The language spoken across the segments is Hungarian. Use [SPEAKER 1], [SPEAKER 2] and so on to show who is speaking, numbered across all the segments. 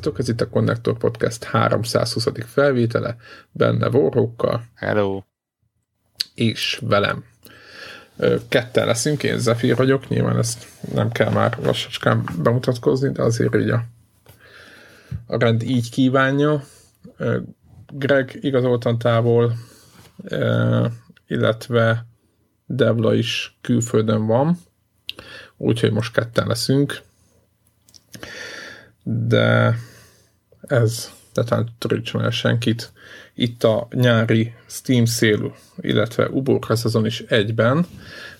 [SPEAKER 1] Sziasztok, ez itt a Connector Podcast 320. felvétele, benne Vorrókkal.
[SPEAKER 2] Hello.
[SPEAKER 1] És velem. Ketten leszünk, én Zephyr vagyok, nyilván ezt nem kell már lassacskán bemutatkozni, de azért így a, a rend így kívánja. Greg igazoltan távol, illetve Devla is külföldön van, úgyhogy most ketten leszünk de ez tehát törítsen senkit. Itt a nyári Steam szél, illetve uborka szezon is egyben,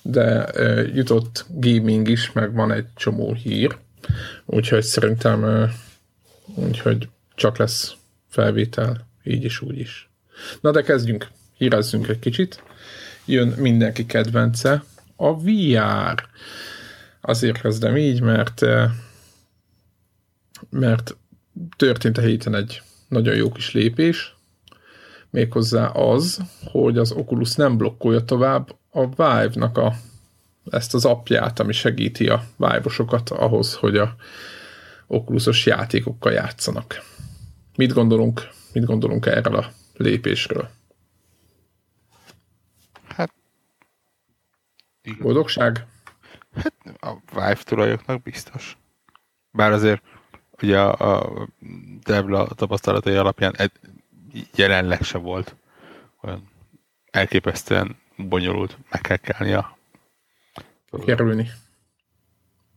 [SPEAKER 1] de e, jutott gaming is, meg van egy csomó hír, úgyhogy szerintem e, úgyhogy csak lesz felvétel, így is, úgy is. Na de kezdjünk, hírezzünk egy kicsit. Jön mindenki kedvence, a VR. Azért kezdem így, mert mert történt a héten egy nagyon jó kis lépés, méghozzá az, hogy az Oculus nem blokkolja tovább a Vive-nak a, ezt az appját, ami segíti a Vive-osokat ahhoz, hogy a Oculusos játékokkal játszanak. Mit gondolunk, mit gondolunk erről a lépésről?
[SPEAKER 2] Hát...
[SPEAKER 1] Boldogság?
[SPEAKER 2] Hát a Vive tulajoknak biztos. Bár azért ugye a, a Devla tapasztalatai alapján egy, jelenleg se volt olyan elképesztően bonyolult, meg kell kelni a
[SPEAKER 1] kerülni.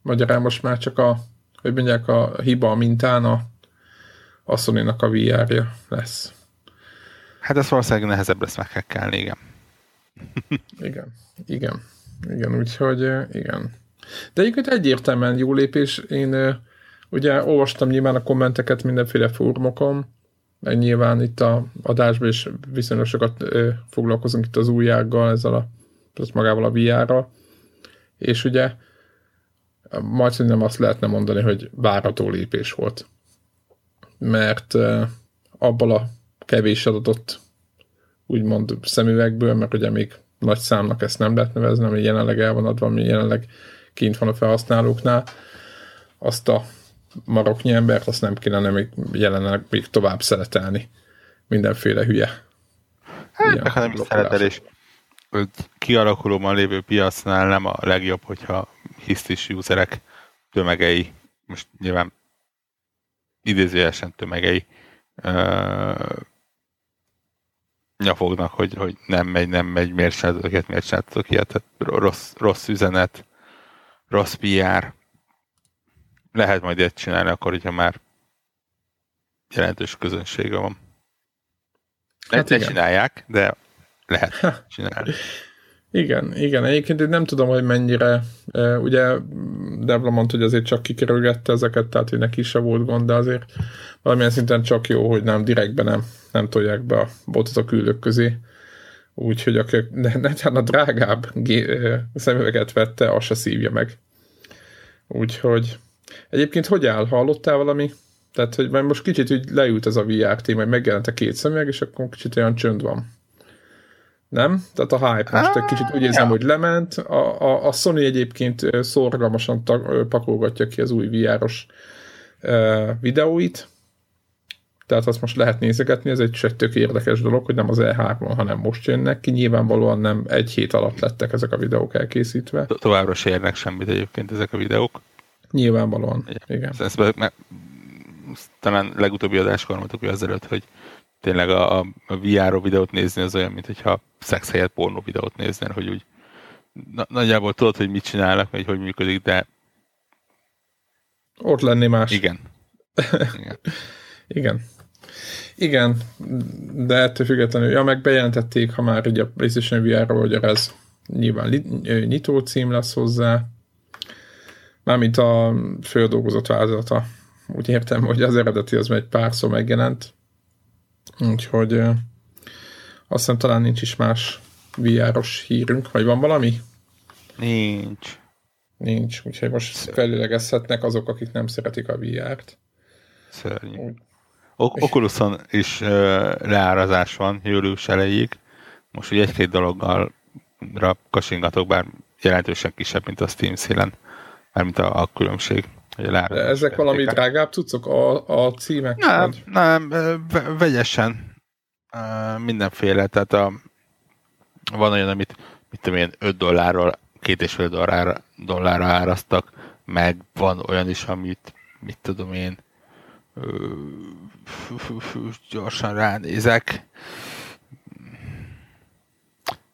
[SPEAKER 1] Magyarán most már csak a, hogy mondják, a hiba a mintán a, a sony a VR-ja lesz.
[SPEAKER 2] Hát ez valószínűleg nehezebb lesz meg kell kelni, igen.
[SPEAKER 1] igen, igen. Igen, úgyhogy igen. De egyébként egyértelműen jó lépés. Én Ugye olvastam nyilván a kommenteket mindenféle fórumokon, nyilván itt a adásban is viszonylag sokat ö, foglalkozunk itt az újjággal, ezzel a, az magával a VR-ral, és ugye majd nem azt lehetne mondani, hogy várható lépés volt. Mert ö, abból a kevés adatot úgymond szemüvegből, mert ugye még nagy számnak ezt nem lehet nevezni, ami jelenleg el van adva, ami jelenleg kint van a felhasználóknál, azt a maroknyi embert, azt nem kéne még jelenleg még tovább szeretelni. Mindenféle hülye.
[SPEAKER 2] Hát, ha nem is szeretelés. Kialakulóban lévő piacnál nem a legjobb, hogyha hisztis userek tömegei, most nyilván idézőjelesen tömegei uh, nyafognak, hogy, hogy nem megy, nem megy, miért csináltatok ilyet, miért csináltatok ilyet, tehát rossz, rossz üzenet, rossz PR, lehet majd ilyet csinálni, akkor, hogyha már jelentős közönsége van. Hát ne csinálják, de lehet csinálni.
[SPEAKER 1] Igen, igen. Egyébként nem tudom, hogy mennyire, ugye Devla mondta, hogy azért csak kikerülgette ezeket, tehát hogy neki se volt gond, de azért valamilyen szinten csak jó, hogy nem direktben nem, nem tolják be a botot a küldők közé. Úgyhogy akik ne, ne, a drágább szemüveget vette, azt se szívja meg. Úgyhogy Egyébként hogy áll? Hallottál valami? Tehát, hogy már most kicsit úgy leült ez a VR téma, hogy megjelent a két szemüveg, és akkor kicsit olyan csönd van. Nem? Tehát a hype most egy kicsit úgy érzem, hogy lement. A, a, a Sony egyébként szorgalmasan tag, pakolgatja ki az új VR-os uh, videóit, tehát azt most lehet nézegetni, ez egy, egy tök érdekes dolog, hogy nem az E3-on, hanem most jönnek ki. Nyilvánvalóan nem egy hét alatt lettek ezek a videók elkészítve.
[SPEAKER 2] Továbbra se érnek semmit egyébként ezek a videók.
[SPEAKER 1] Nyilvánvalóan, igen.
[SPEAKER 2] Ezt, ezt, ezt, talán legutóbbi adáskor mondtuk ezelőtt, hogy tényleg a, a VR videót nézni az olyan, mint hogyha szex helyett pornó videót néznél, hogy úgy na, nagyjából tudod, hogy mit csinálnak, vagy hogy működik, de
[SPEAKER 1] ott lenni más.
[SPEAKER 2] Igen.
[SPEAKER 1] Igen. Igen. Igen, de ettől függetlenül, ja, meg bejelentették, ha már ugye a PlayStation VR-ról, hogy ez nyilván nyitó cím lesz hozzá, Mármint a földolgozott változata. Úgy értem, hogy az eredeti az egy párszor megjelent. Úgyhogy azt hiszem talán nincs is más VR-os hírünk, vagy van valami?
[SPEAKER 2] Nincs.
[SPEAKER 1] Nincs, úgyhogy most felülegezhetnek azok, akik nem szeretik a VR-t.
[SPEAKER 2] Szörnyű. Úgy. Oculuson is uh, leárazás van július elejéig. Most ugye egy-két dologgal kasingatok, bár jelentősen kisebb, mint a Steam szélen mármint a, a különbség.
[SPEAKER 1] Ezek valami drágább cuccok a, a címek?
[SPEAKER 2] Nem,
[SPEAKER 1] Vagy?
[SPEAKER 2] nem, vegyesen mindenféle, tehát a, van olyan, amit mit tudom én, 5 dollárról, két és fél dollár, dollárra árasztak, meg van olyan is, amit, mit tudom én, gyorsan ránézek.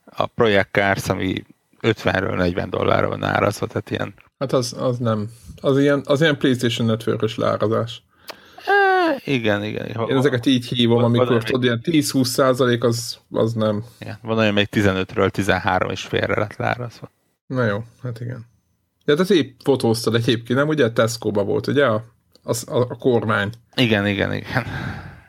[SPEAKER 2] A Project Cars, ami 50-ről 40 dollárra van árazva, tehát ilyen
[SPEAKER 1] Hát az, az nem. Az ilyen, az ilyen PlayStation Network-ös lárazás.
[SPEAKER 2] Eh, igen, igen.
[SPEAKER 1] Én ezeket így hívom,
[SPEAKER 2] Van- van
[SPEAKER 1] amikor tudod, ilyen 10-20 százalék, az, az nem.
[SPEAKER 2] igen. Van olyan még 15-ről 13 és félre lett lárazva.
[SPEAKER 1] Na jó, hát igen. De hát épp fotóztad egyébként, nem? Ugye Tesco-ba volt, ugye? A, a, a, a kormány.
[SPEAKER 2] Igen, igen, igen.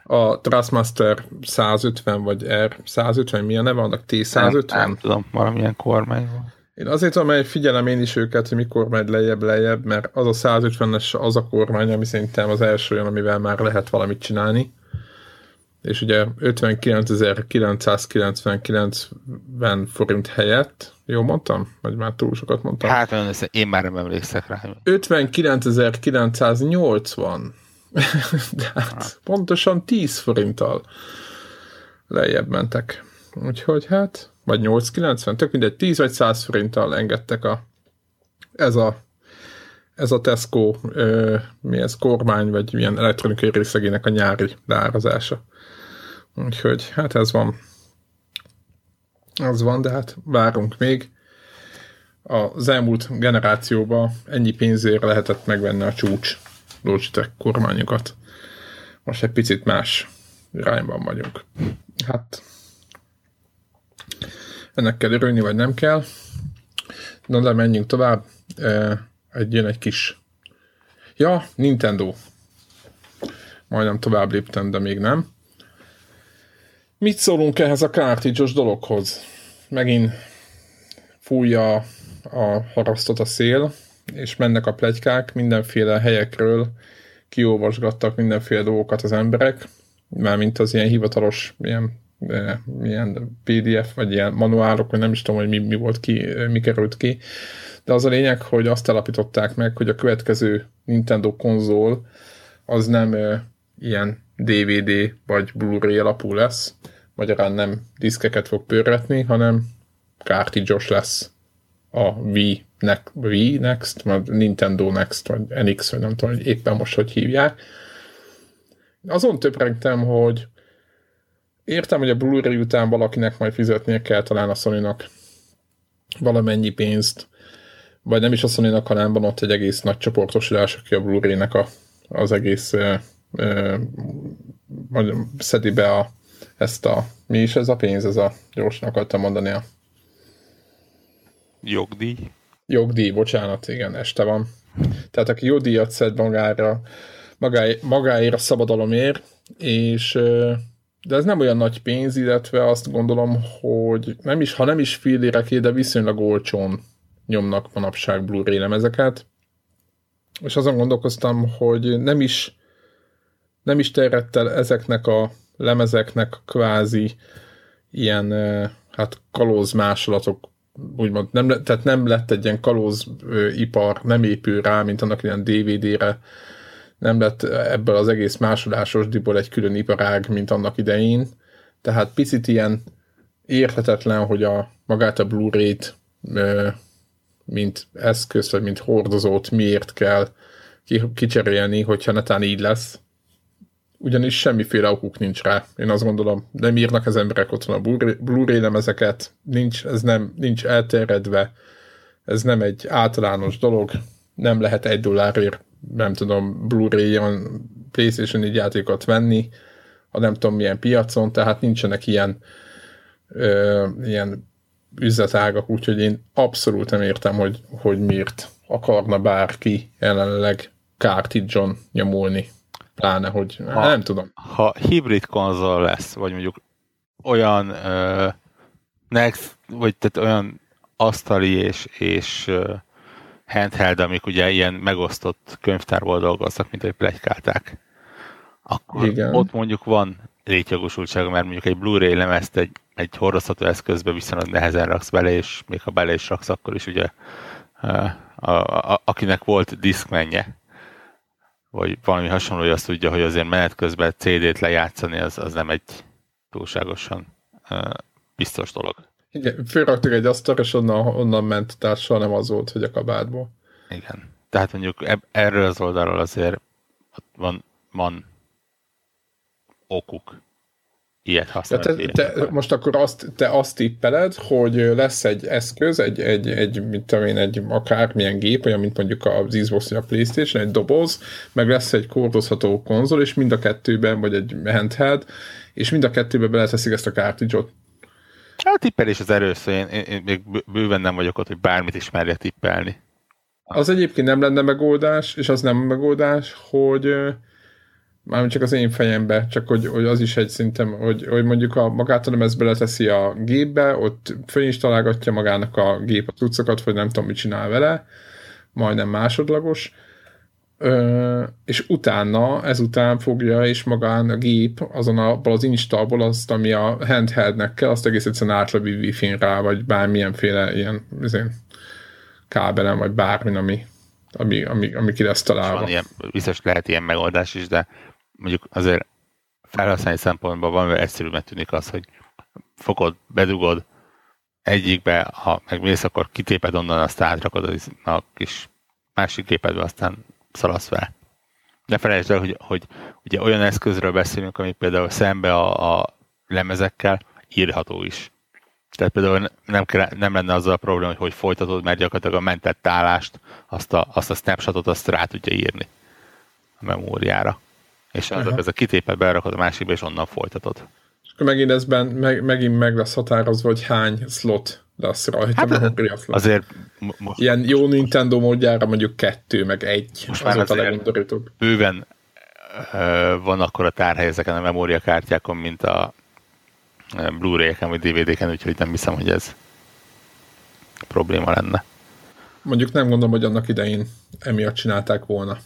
[SPEAKER 1] A Trustmaster 150, vagy R 150, mi a neve annak? T150?
[SPEAKER 2] Nem, nem tudom, valamilyen kormány van.
[SPEAKER 1] Én azért tudom, hogy figyelem én is őket, hogy mikor megy lejjebb, lejjebb, mert az a 150-es az a kormány, ami szerintem az első olyan, amivel már lehet valamit csinálni. És ugye 59.999 forint helyett, jó mondtam? Vagy már túl sokat mondtam?
[SPEAKER 2] Hát össze, én már nem emlékszek rá.
[SPEAKER 1] 59.980. De hát pontosan 10 forinttal lejjebb mentek. Úgyhogy hát, vagy 890, tök mindegy, 10 vagy 100 forinttal engedtek a ez a ez a Tesco ö, mi ez, kormány, vagy milyen elektronikai részlegének a nyári leárazása. Úgyhogy hát ez van. Az van, de hát várunk még. Az elmúlt generációban ennyi pénzért lehetett megvenni a csúcs Logitech kormányokat. Most egy picit más irányban vagyunk. Hát ennek kell örülni, vagy nem kell. Na de menjünk tovább. Egy jön egy kis... Ja, Nintendo. Majdnem tovább léptem, de még nem. Mit szólunk ehhez a kártidzsos dologhoz? Megint fújja a harasztot a szél, és mennek a plegykák mindenféle helyekről, kiolvasgattak mindenféle dolgokat az emberek, mármint az ilyen hivatalos ilyen, ilyen PDF, vagy ilyen manuálok, vagy nem is tudom, hogy mi, mi volt ki, mi került ki, de az a lényeg, hogy azt alapították meg, hogy a következő Nintendo konzol az nem ilyen DVD vagy Blu-ray alapú lesz, magyarán nem diszkeket fog pörretni, hanem kártidzsos lesz a Wii, ne- Wii Next, vagy Nintendo Next, vagy NX, vagy nem tudom, hogy éppen most hogy hívják. Azon töprengtem, hogy értem, hogy a Blu-ray után valakinek majd fizetnie kell talán a sony valamennyi pénzt, vagy nem is a sony hanem van ott egy egész nagy csoportosulás, aki a Blu-ray-nek a, az egész ö, ö, szedi be a, ezt a, mi is ez a pénz, ez a, gyorsan akartam mondani, a
[SPEAKER 2] Jogdíj.
[SPEAKER 1] Jogdíj, bocsánat, igen, este van. Tehát aki jogdíjat szed magára, magá, magáért a szabadalomért, és de ez nem olyan nagy pénz, illetve azt gondolom, hogy nem is, ha nem is filléreké, de viszonylag olcsón nyomnak manapság Blu-ray lemezeket. És azon gondolkoztam, hogy nem is nem is terjedt ezeknek a lemezeknek kvázi ilyen hát kalóz másolatok úgymond, nem, tehát nem lett egy ilyen kalóz ipar, nem épül rá, mint annak ilyen DVD-re, nem lett ebből az egész másolásos diból egy külön iparág, mint annak idején, tehát picit ilyen érthetetlen, hogy a magát a Blu-ray-t mint eszköz, vagy mint hordozót miért kell ki- kicserélni, hogyha netán így lesz. Ugyanis semmiféle okuk nincs rá. Én azt gondolom, nem írnak az emberek otthon a Blu-ray lemezeket, nincs, ez nem, nincs elterjedve, ez nem egy általános dolog, nem lehet egy dollárért, nem tudom, Blu-ray-on PlayStation 4 játékot venni, a nem tudom milyen piacon, tehát nincsenek ilyen, ö, ilyen üzletágak, úgyhogy én abszolút nem értem, hogy, hogy miért akarna bárki jelenleg kártidzson nyomulni. Pláne, hogy ha, nem tudom.
[SPEAKER 2] Ha hibrid konzol lesz, vagy mondjuk olyan uh, next, vagy tehát olyan asztali és, és uh, handheld, amik ugye ilyen megosztott könyvtárból dolgoznak, mint hogy plegykálták, akkor
[SPEAKER 1] Igen.
[SPEAKER 2] ott mondjuk van létjogosultsága, mert mondjuk egy Blu-ray lemezt egy, egy hordozható eszközbe viszonylag nehezen raksz bele, és még ha bele is raksz, akkor is ugye uh, a, a, akinek volt diszkmenje, vagy valami hasonló, azt tudja, hogy azért menet közben CD-t lejátszani, az, az nem egy túlságosan uh, biztos dolog.
[SPEAKER 1] Igen, fölraktuk egy asztalra, és onnan, onnan ment, tehát soha nem az volt, hogy a kabátból.
[SPEAKER 2] Igen. Tehát mondjuk eb- erről az oldalról azért van, van okuk ilyet használni.
[SPEAKER 1] Ja, te, te, most akkor azt, te azt tippeled, hogy lesz egy eszköz, egy, egy, egy mit tudom én, egy akármilyen gép, olyan, mint mondjuk az Xbox vagy a Playstation, egy doboz, meg lesz egy kordozható konzol, és mind a kettőben, vagy egy handheld, és mind a kettőben beleteszik ezt a kártidzsot.
[SPEAKER 2] A tippelés az erős, én, én, még bőven nem vagyok ott, hogy bármit is merje tippelni.
[SPEAKER 1] Az egyébként nem lenne megoldás, és az nem megoldás, hogy mármint csak az én fejembe, csak hogy, hogy az is egy szintem, hogy, hogy mondjuk a magát a lemez beleteszi a gépbe, ott fölinstalálgatja magának a gép a cuccokat, vagy nem tudom, mit csinál vele, majdnem másodlagos, Ö, és utána, ezután fogja és magán a gép azon a, az installból azt, ami a handheldnek kell, azt egész egyszerűen átlövi wifi rá, vagy bármilyenféle ilyen azért, kábelen, vagy bármin, ami, ami, ami, ami ki lesz találva. Van
[SPEAKER 2] ilyen, biztos lehet ilyen megoldás is, de mondjuk azért felhasználni szempontból van, mert egyszerűbbnek tűnik az, hogy fogod, bedugod egyikbe, ha megmész, akkor kitéped onnan, azt átrakod a kis másik gépedbe, aztán szalasz fel. Ne felejtsd el, hogy, hogy ugye olyan eszközről beszélünk, ami például szembe a, a lemezekkel írható is. Tehát például nem, kell, nem lenne azzal a probléma, hogy hogy folytatod, mert gyakorlatilag a mentett állást, azt a, azt a snapshotot, azt rá tudja írni a memóriára. És azok ez a kitépet berakod a másikba, és onnan folytatod.
[SPEAKER 1] Megint ezben meg, megint meg lesz határozva, hogy hány slot lesz rajta. Hát,
[SPEAKER 2] azért
[SPEAKER 1] most, Ilyen jó Nintendo módjára mondjuk kettő, meg egy.
[SPEAKER 2] Most már az a bőven uh, van akkor a tárhely ezeken a memóriakártyákon, mint a Blu-ray-eken vagy DVD-ken, úgyhogy nem hiszem, hogy ez probléma lenne.
[SPEAKER 1] Mondjuk nem gondolom, hogy annak idején emiatt csinálták volna.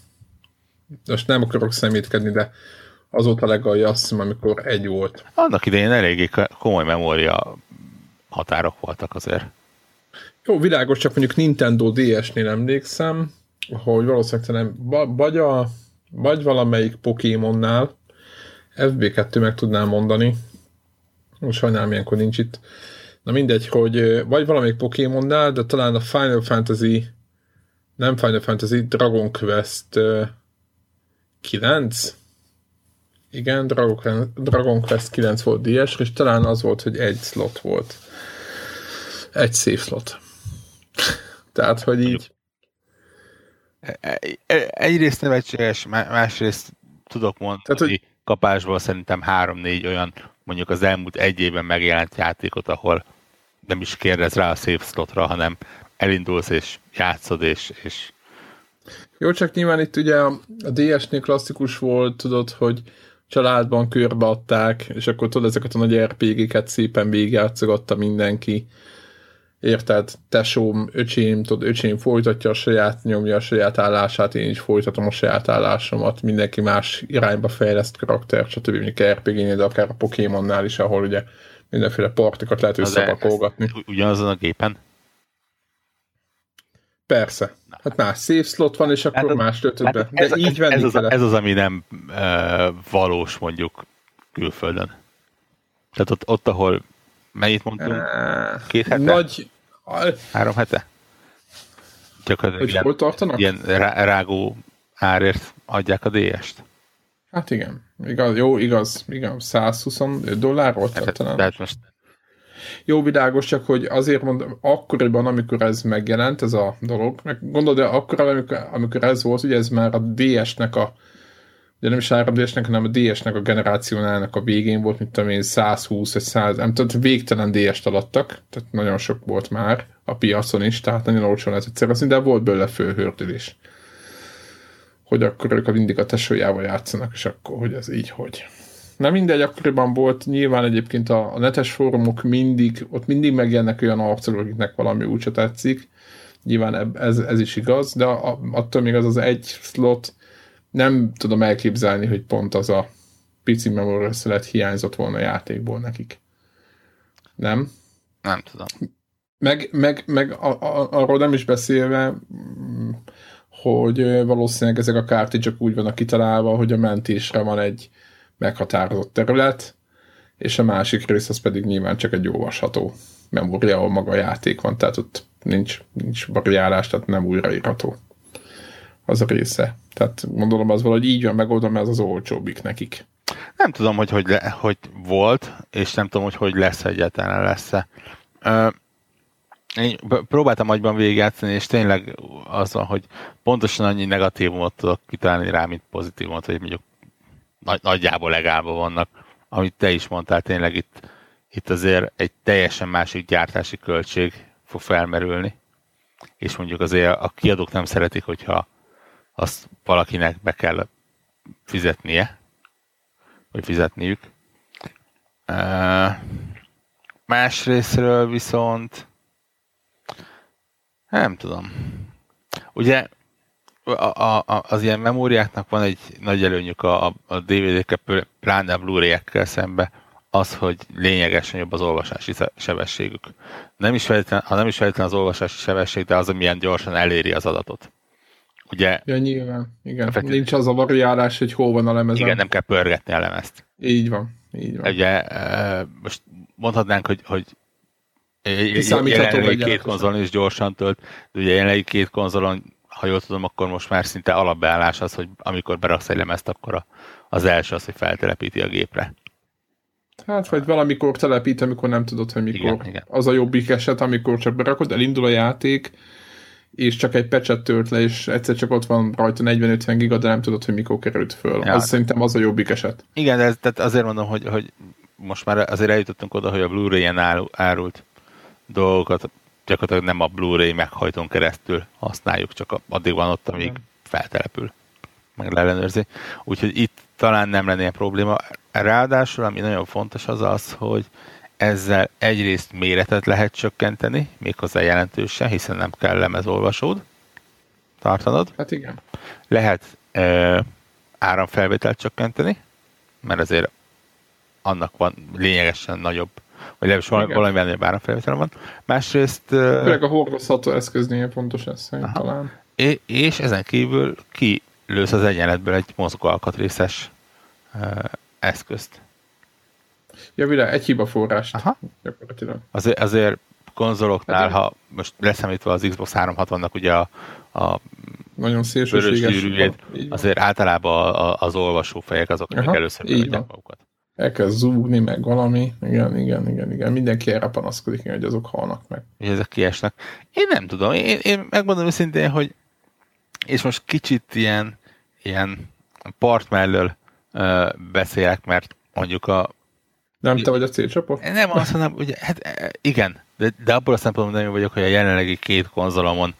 [SPEAKER 1] Most nem akarok szemétkedni, de azóta legalja azt hiszem, amikor egy volt.
[SPEAKER 2] Annak idején eléggé komoly memória határok voltak azért.
[SPEAKER 1] Jó, világos, csak mondjuk Nintendo DS-nél emlékszem, hogy valószínűleg nem, vagy, a, vagy valamelyik Pokémonnál, FB2 meg tudnám mondani, most sajnálom, ilyenkor nincs itt. Na mindegy, hogy vagy valamelyik Pokémonnál, de talán a Final Fantasy, nem Final Fantasy, Dragon Quest 9? Igen, Dragon, Dragon Quest 9 volt DS, és talán az volt, hogy egy slot volt. Egy szép slot. Tehát, hogy így...
[SPEAKER 2] E, e, egyrészt nevetséges, másrészt tudok mondani, Tehát, hogy... kapásból szerintem három-négy olyan mondjuk az elmúlt egy évben megjelent játékot, ahol nem is kérdez rá a save slotra, hanem elindulsz és játszod, és, és
[SPEAKER 1] jó, csak nyilván itt ugye a, a DS-nél klasszikus volt, tudod, hogy családban körbeadták, és akkor tudod, ezeket a nagy RPG-ket szépen végigjátszogatta mindenki. Érted? Tesóm, öcsém, tudod, öcsém folytatja a saját, nyomja a saját állását, én is folytatom a saját állásomat, mindenki más irányba fejleszt karakter, stb. mondjuk RPG-nél, de akár a Pokémonnál is, ahol ugye mindenféle partikat lehet összepakolgatni.
[SPEAKER 2] Ugyanazon a gépen?
[SPEAKER 1] Persze. Hát más safe slot van, és akkor hát, más be. De
[SPEAKER 2] ez, így ez, ez, az, ez az, ami nem e, valós mondjuk külföldön. Tehát ott, ott ahol mennyit mondtunk? Két hete?
[SPEAKER 1] Nagy...
[SPEAKER 2] Három hete?
[SPEAKER 1] Csak az hogy ilyen, hol tartanak?
[SPEAKER 2] Ilyen rágó árért adják a DS-t.
[SPEAKER 1] Hát igen. Igaz, jó, igaz, igaz. 125 dollár volt hát,
[SPEAKER 2] tehát most
[SPEAKER 1] jó világos, csak hogy azért mondom, akkoriban, amikor ez megjelent, ez a dolog, meg gondolod, de akkor, amikor, amikor ez volt, ugye ez már a DS-nek a de nem is a DS-nek, hanem a DS-nek a generációnának a végén volt, mint tudom én, 120 vagy 100, nem tudom, végtelen DS-t alattak, tehát nagyon sok volt már a piacon is, tehát nagyon olcsón lehetett szerezni, de volt belőle fölhördülés. Hogy akkor ők mindig a tesójával játszanak, és akkor, hogy ez így, hogy nem mindegy, akkoriban volt, nyilván egyébként a, a netes fórumok mindig, ott mindig megjelennek olyan arcok, akiknek valami úgyse tetszik, nyilván ez, ez is igaz, de a, attól még az az egy slot nem tudom elképzelni, hogy pont az a pici memory szelet hiányzott volna a játékból nekik. Nem?
[SPEAKER 2] Nem tudom.
[SPEAKER 1] Meg, meg, meg a, a, arról nem is beszélve, hogy valószínűleg ezek a kártyák úgy vannak kitalálva, hogy a mentésre van egy meghatározott terület, és a másik rész az pedig nyilván csak egy olvasható memória, ahol maga a játék van, tehát ott nincs, nincs variálás, tehát nem újraírható az a része. Tehát gondolom az valahogy így van megoldva, mert az az olcsóbbik nekik.
[SPEAKER 2] Nem tudom, hogy, hogy, le, hogy volt, és nem tudom, hogy hogy lesz egyáltalán lesz-e. Én próbáltam agyban végigjátszani, és tényleg az van, hogy pontosan annyi negatívumot tudok kitalálni rá, mint pozitívumot, hogy mondjuk nagy, nagyjából legálban vannak. Amit te is mondtál, tényleg itt, itt azért egy teljesen másik gyártási költség fog felmerülni. És mondjuk azért a kiadók nem szeretik, hogyha azt valakinek be kell fizetnie, vagy fizetniük. Másrésztről viszont nem tudom. Ugye a, a, az ilyen memóriáknak van egy nagy előnyük a, a DVD-kkel, pláne a Blu-ray-ekkel szembe, az, hogy lényegesen jobb az olvasási sebességük. Nem is feltétlen, ha nem is feltétlen az olvasási sebesség, de az, milyen gyorsan eléri az adatot. Ugye?
[SPEAKER 1] Ja, nyilván. Igen. Fekete... Nincs az a variálás, hogy hol van a lemez.
[SPEAKER 2] Igen, nem kell pörgetni a lemezt.
[SPEAKER 1] Így van. Így van.
[SPEAKER 2] Ugye, most mondhatnánk, hogy, hogy jelenlegi két konzolon is gyorsan tölt, de ugye jelenlegi két konzolon, ha jól tudom, akkor most már szinte alapbeállás az, hogy amikor beraksz egy lemezt, akkor az első az, hogy feltelepíti a gépre.
[SPEAKER 1] Hát, vagy valamikor telepít, amikor nem tudod, hogy mikor.
[SPEAKER 2] Igen, igen.
[SPEAKER 1] Az a jobbik eset, amikor csak berakod, elindul a játék, és csak egy pecset tört le, és egyszer csak ott van rajta 40-50 giga, de nem tudod, hogy mikor került föl. Ja. Az szerintem az a jobbik eset.
[SPEAKER 2] Igen, de ez, tehát azért mondom, hogy, hogy most már azért eljutottunk oda, hogy a Blu-ray-en árult dolgokat gyakorlatilag nem a Blu-ray meghajtón keresztül használjuk, csak addig van ott, amíg feltelepül, meg leellenőrzi. Úgyhogy itt talán nem lenne ilyen probléma. Ráadásul, ami nagyon fontos az az, hogy ezzel egyrészt méretet lehet csökkenteni, méghozzá jelentősen, hiszen nem kell lemezolvasód tartanod.
[SPEAKER 1] Hát igen.
[SPEAKER 2] Lehet e, áramfelvételt csökkenteni, mert azért annak van lényegesen nagyobb, vagy legalábbis valami, valamivel nagyobb áramfelvétel van. Másrészt...
[SPEAKER 1] Főleg a hordozható eszköznél fontos ez talán.
[SPEAKER 2] És, és ezen kívül ki lősz az egyenletből egy mozgó alkatrészes e, eszközt.
[SPEAKER 1] Ja, világ, egy hiba forrást.
[SPEAKER 2] Aha. Gyakorlatilag. Azért, azért konzoloknál, hát, ha most leszámítva az Xbox 360-nak ugye a, a
[SPEAKER 1] nagyon szélsőséges.
[SPEAKER 2] azért általában az olvasófejek azok, akik először
[SPEAKER 1] beadják magukat. El kell zúgni, meg valami. Igen, igen, igen, igen. Mindenki erre panaszkodik, hogy azok halnak meg.
[SPEAKER 2] És ezek kiesnek. Én nem tudom. Én, én megmondom őszintén, hogy és most kicsit ilyen, ilyen part mellől uh, beszélek, mert mondjuk a
[SPEAKER 1] nem te vagy a célcsoport?
[SPEAKER 2] Nem, azt mondom, hogy hát e, igen, de, de abból a szempontból nem vagyok, hogy a jelenlegi két konzolomon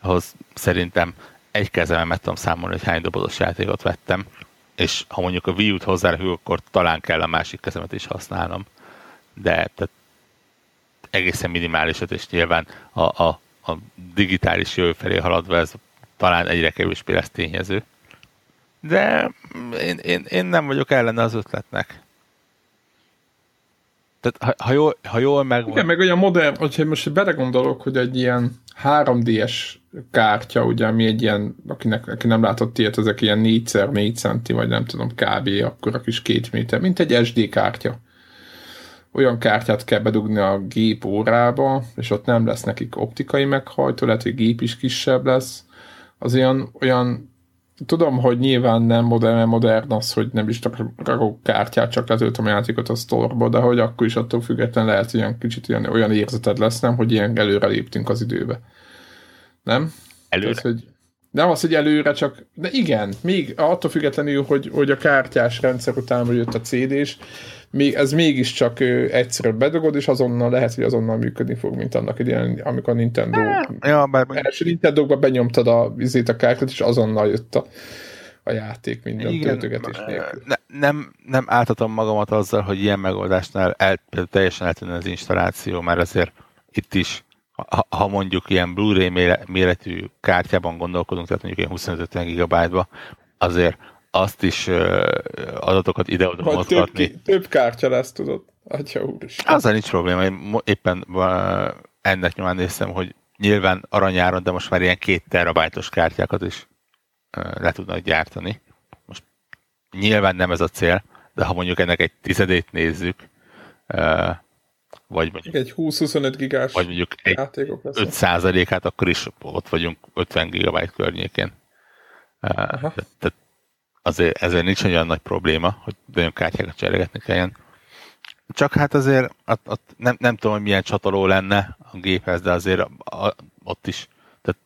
[SPEAKER 2] ahhoz szerintem egy kezemben meg tudom számolni, hogy hány dobozos játékot vettem, és ha mondjuk a Wii U-t hozzárakjuk, akkor talán kell a másik kezemet is használnom. De tehát egészen minimálisat, és nyilván a, a, a digitális jövő felé haladva ez talán egyre kevésbé lesz tényező. De én, én, én nem vagyok ellene az ötletnek. Tehát ha, ha, jól, ha jól meg...
[SPEAKER 1] Igen, meg olyan modern, hogyha most belegondolok, hogy egy ilyen 3D-es kártya, ugye, ami egy ilyen, akinek, aki nem látott ilyet, ezek ilyen 4x4 centi, vagy nem tudom, kb. akkor a kis két méter, mint egy SD kártya. Olyan kártyát kell bedugni a gép órába, és ott nem lesz nekik optikai meghajtó, lehet, hogy gép is kisebb lesz. Az olyan, olyan tudom, hogy nyilván nem modern, modern az, hogy nem is rakok kártyát, csak letöltöm a játékot a sztorba, de hogy akkor is attól függetlenül lehet, hogy olyan kicsit olyan, olyan érzeted lesz, nem, hogy ilyen előre léptünk az időbe. Nem?
[SPEAKER 2] Előre? Tehát, hogy
[SPEAKER 1] nem az, hogy előre, csak, de igen, még attól függetlenül, hogy, hogy a kártyás rendszer után jött a CD-s, még, ez mégiscsak egyszerűbb bedugod, és azonnal lehet, hogy azonnal működni fog, mint annak idején, amikor a Nintendo
[SPEAKER 2] ja, bár...
[SPEAKER 1] első Nintendo-ba benyomtad a vizét a kártyát, és azonnal jött a, a játék minden Igen, töltögetés nélkül.
[SPEAKER 2] Ne, nem, nem áltatom magamat azzal, hogy ilyen megoldásnál el, teljesen eltűnne az installáció, mert azért itt is ha, ha mondjuk ilyen Blu-ray méretű kártyában gondolkodunk, tehát mondjuk ilyen 25-50 GB-ba, azért azt is adatokat ide-oda mozgatni.
[SPEAKER 1] Több, több kártya lesz, tudod. Atya úr is.
[SPEAKER 2] Azzal nincs probléma. Én éppen ennek nyomán néztem, hogy nyilván aranyáron, de most már ilyen két terabájtos kártyákat is le tudnak gyártani. Most nyilván nem ez a cél, de ha mondjuk ennek egy tizedét nézzük, vagy mondjuk
[SPEAKER 1] egy 20-25 gigás
[SPEAKER 2] vagy mondjuk egy 5 százalékát, akkor is ott vagyunk 50 gigabyte környékén. Aha. Tehát azért ezért nincs olyan nagy probléma, hogy nagyon kártyákat cserélgetni kelljen. Csak hát azért ott, ott nem, nem tudom, hogy milyen csatoló lenne a géphez, de azért a, a, ott is tehát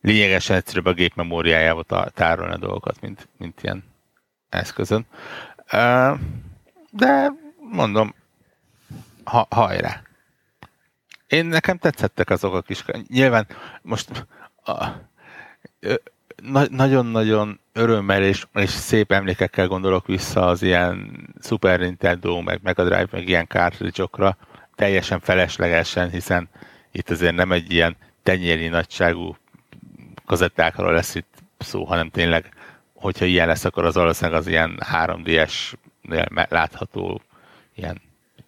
[SPEAKER 2] lényegesen egyszerűbb a gép memóriájával tárolni a dolgokat, mint, mint ilyen eszközön. De mondom, ha, hajrá! Én nekem tetszettek azok a kis... Nyilván most a, na, nagyon-nagyon örömmel és, és szép emlékekkel gondolok vissza az ilyen Super Nintendo, meg Mega Drive, meg ilyen cartridge teljesen feleslegesen, hiszen itt azért nem egy ilyen tenyérnyi nagyságú kazettákról lesz itt szó, hanem tényleg, hogyha ilyen lesz, akkor az valószínűleg az ilyen 3DS-nél látható ilyen,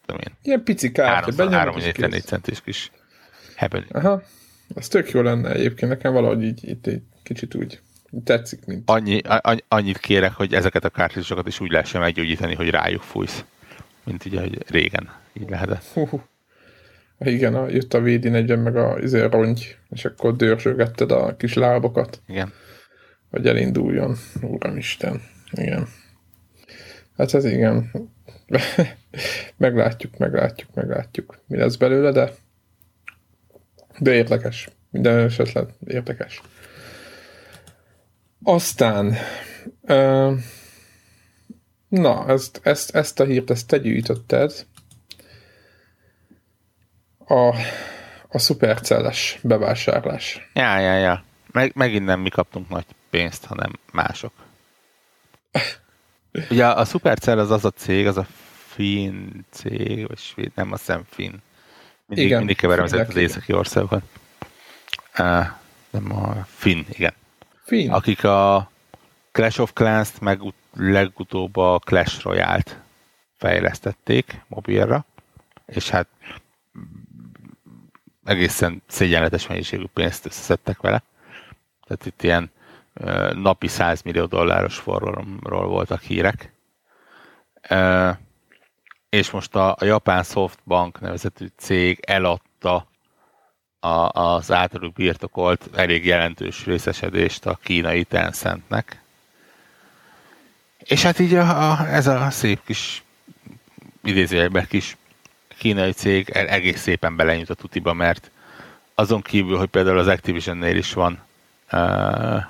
[SPEAKER 1] tudom én. Ilyen pici kártya,
[SPEAKER 2] 3-4 centis kis hebelő.
[SPEAKER 1] Aha, az tök jó lenne egyébként, nekem valahogy így, így, így kicsit úgy tetszik, mint...
[SPEAKER 2] Annyi, annyi, annyit kérek, hogy ezeket a kártyásokat is úgy lehessen meggyógyítani, hogy rájuk fújsz. Mint ugye, hogy régen így lehetett. Uh,
[SPEAKER 1] igen, a, jött a VD40 meg a izé, rongy, és akkor dörzsögetted a kis lábokat.
[SPEAKER 2] Igen.
[SPEAKER 1] Hogy elinduljon. Uramisten. Igen. Hát ez igen. meglátjuk, meglátjuk, meglátjuk. Mi lesz belőle, de de érdekes. Minden esetleg érdekes. Aztán uh, na, ezt, ezt, ezt a hírt, ezt te gyűjtötted. A, a szupercelles bevásárlás.
[SPEAKER 2] Ja, ja, ja. Meg, megint nem mi kaptunk nagy pénzt, hanem mások. Ugye a Supercell az az a cég, az a finn cég, vagy svéd, nem a szem finn. Mindig, igen, mindig keverem ezeket az északi országokat. Uh, nem a finn, igen.
[SPEAKER 1] Finn.
[SPEAKER 2] Akik a Clash of Clans-t, meg legutóbb a Clash Royale-t fejlesztették mobilra, és hát egészen szégyenletes mennyiségű pénzt összeszedtek vele. Tehát itt ilyen napi 100 millió dolláros forgalomról voltak hírek. És most a, a japán Softbank nevezetű cég eladta a, az általuk birtokolt elég jelentős részesedést a kínai Tencentnek. És hát így a, a, ez a szép kis idézőjelben kis kínai cég egész szépen belenyújt a tutiba, mert azon kívül, hogy például az Activision-nél is van uh,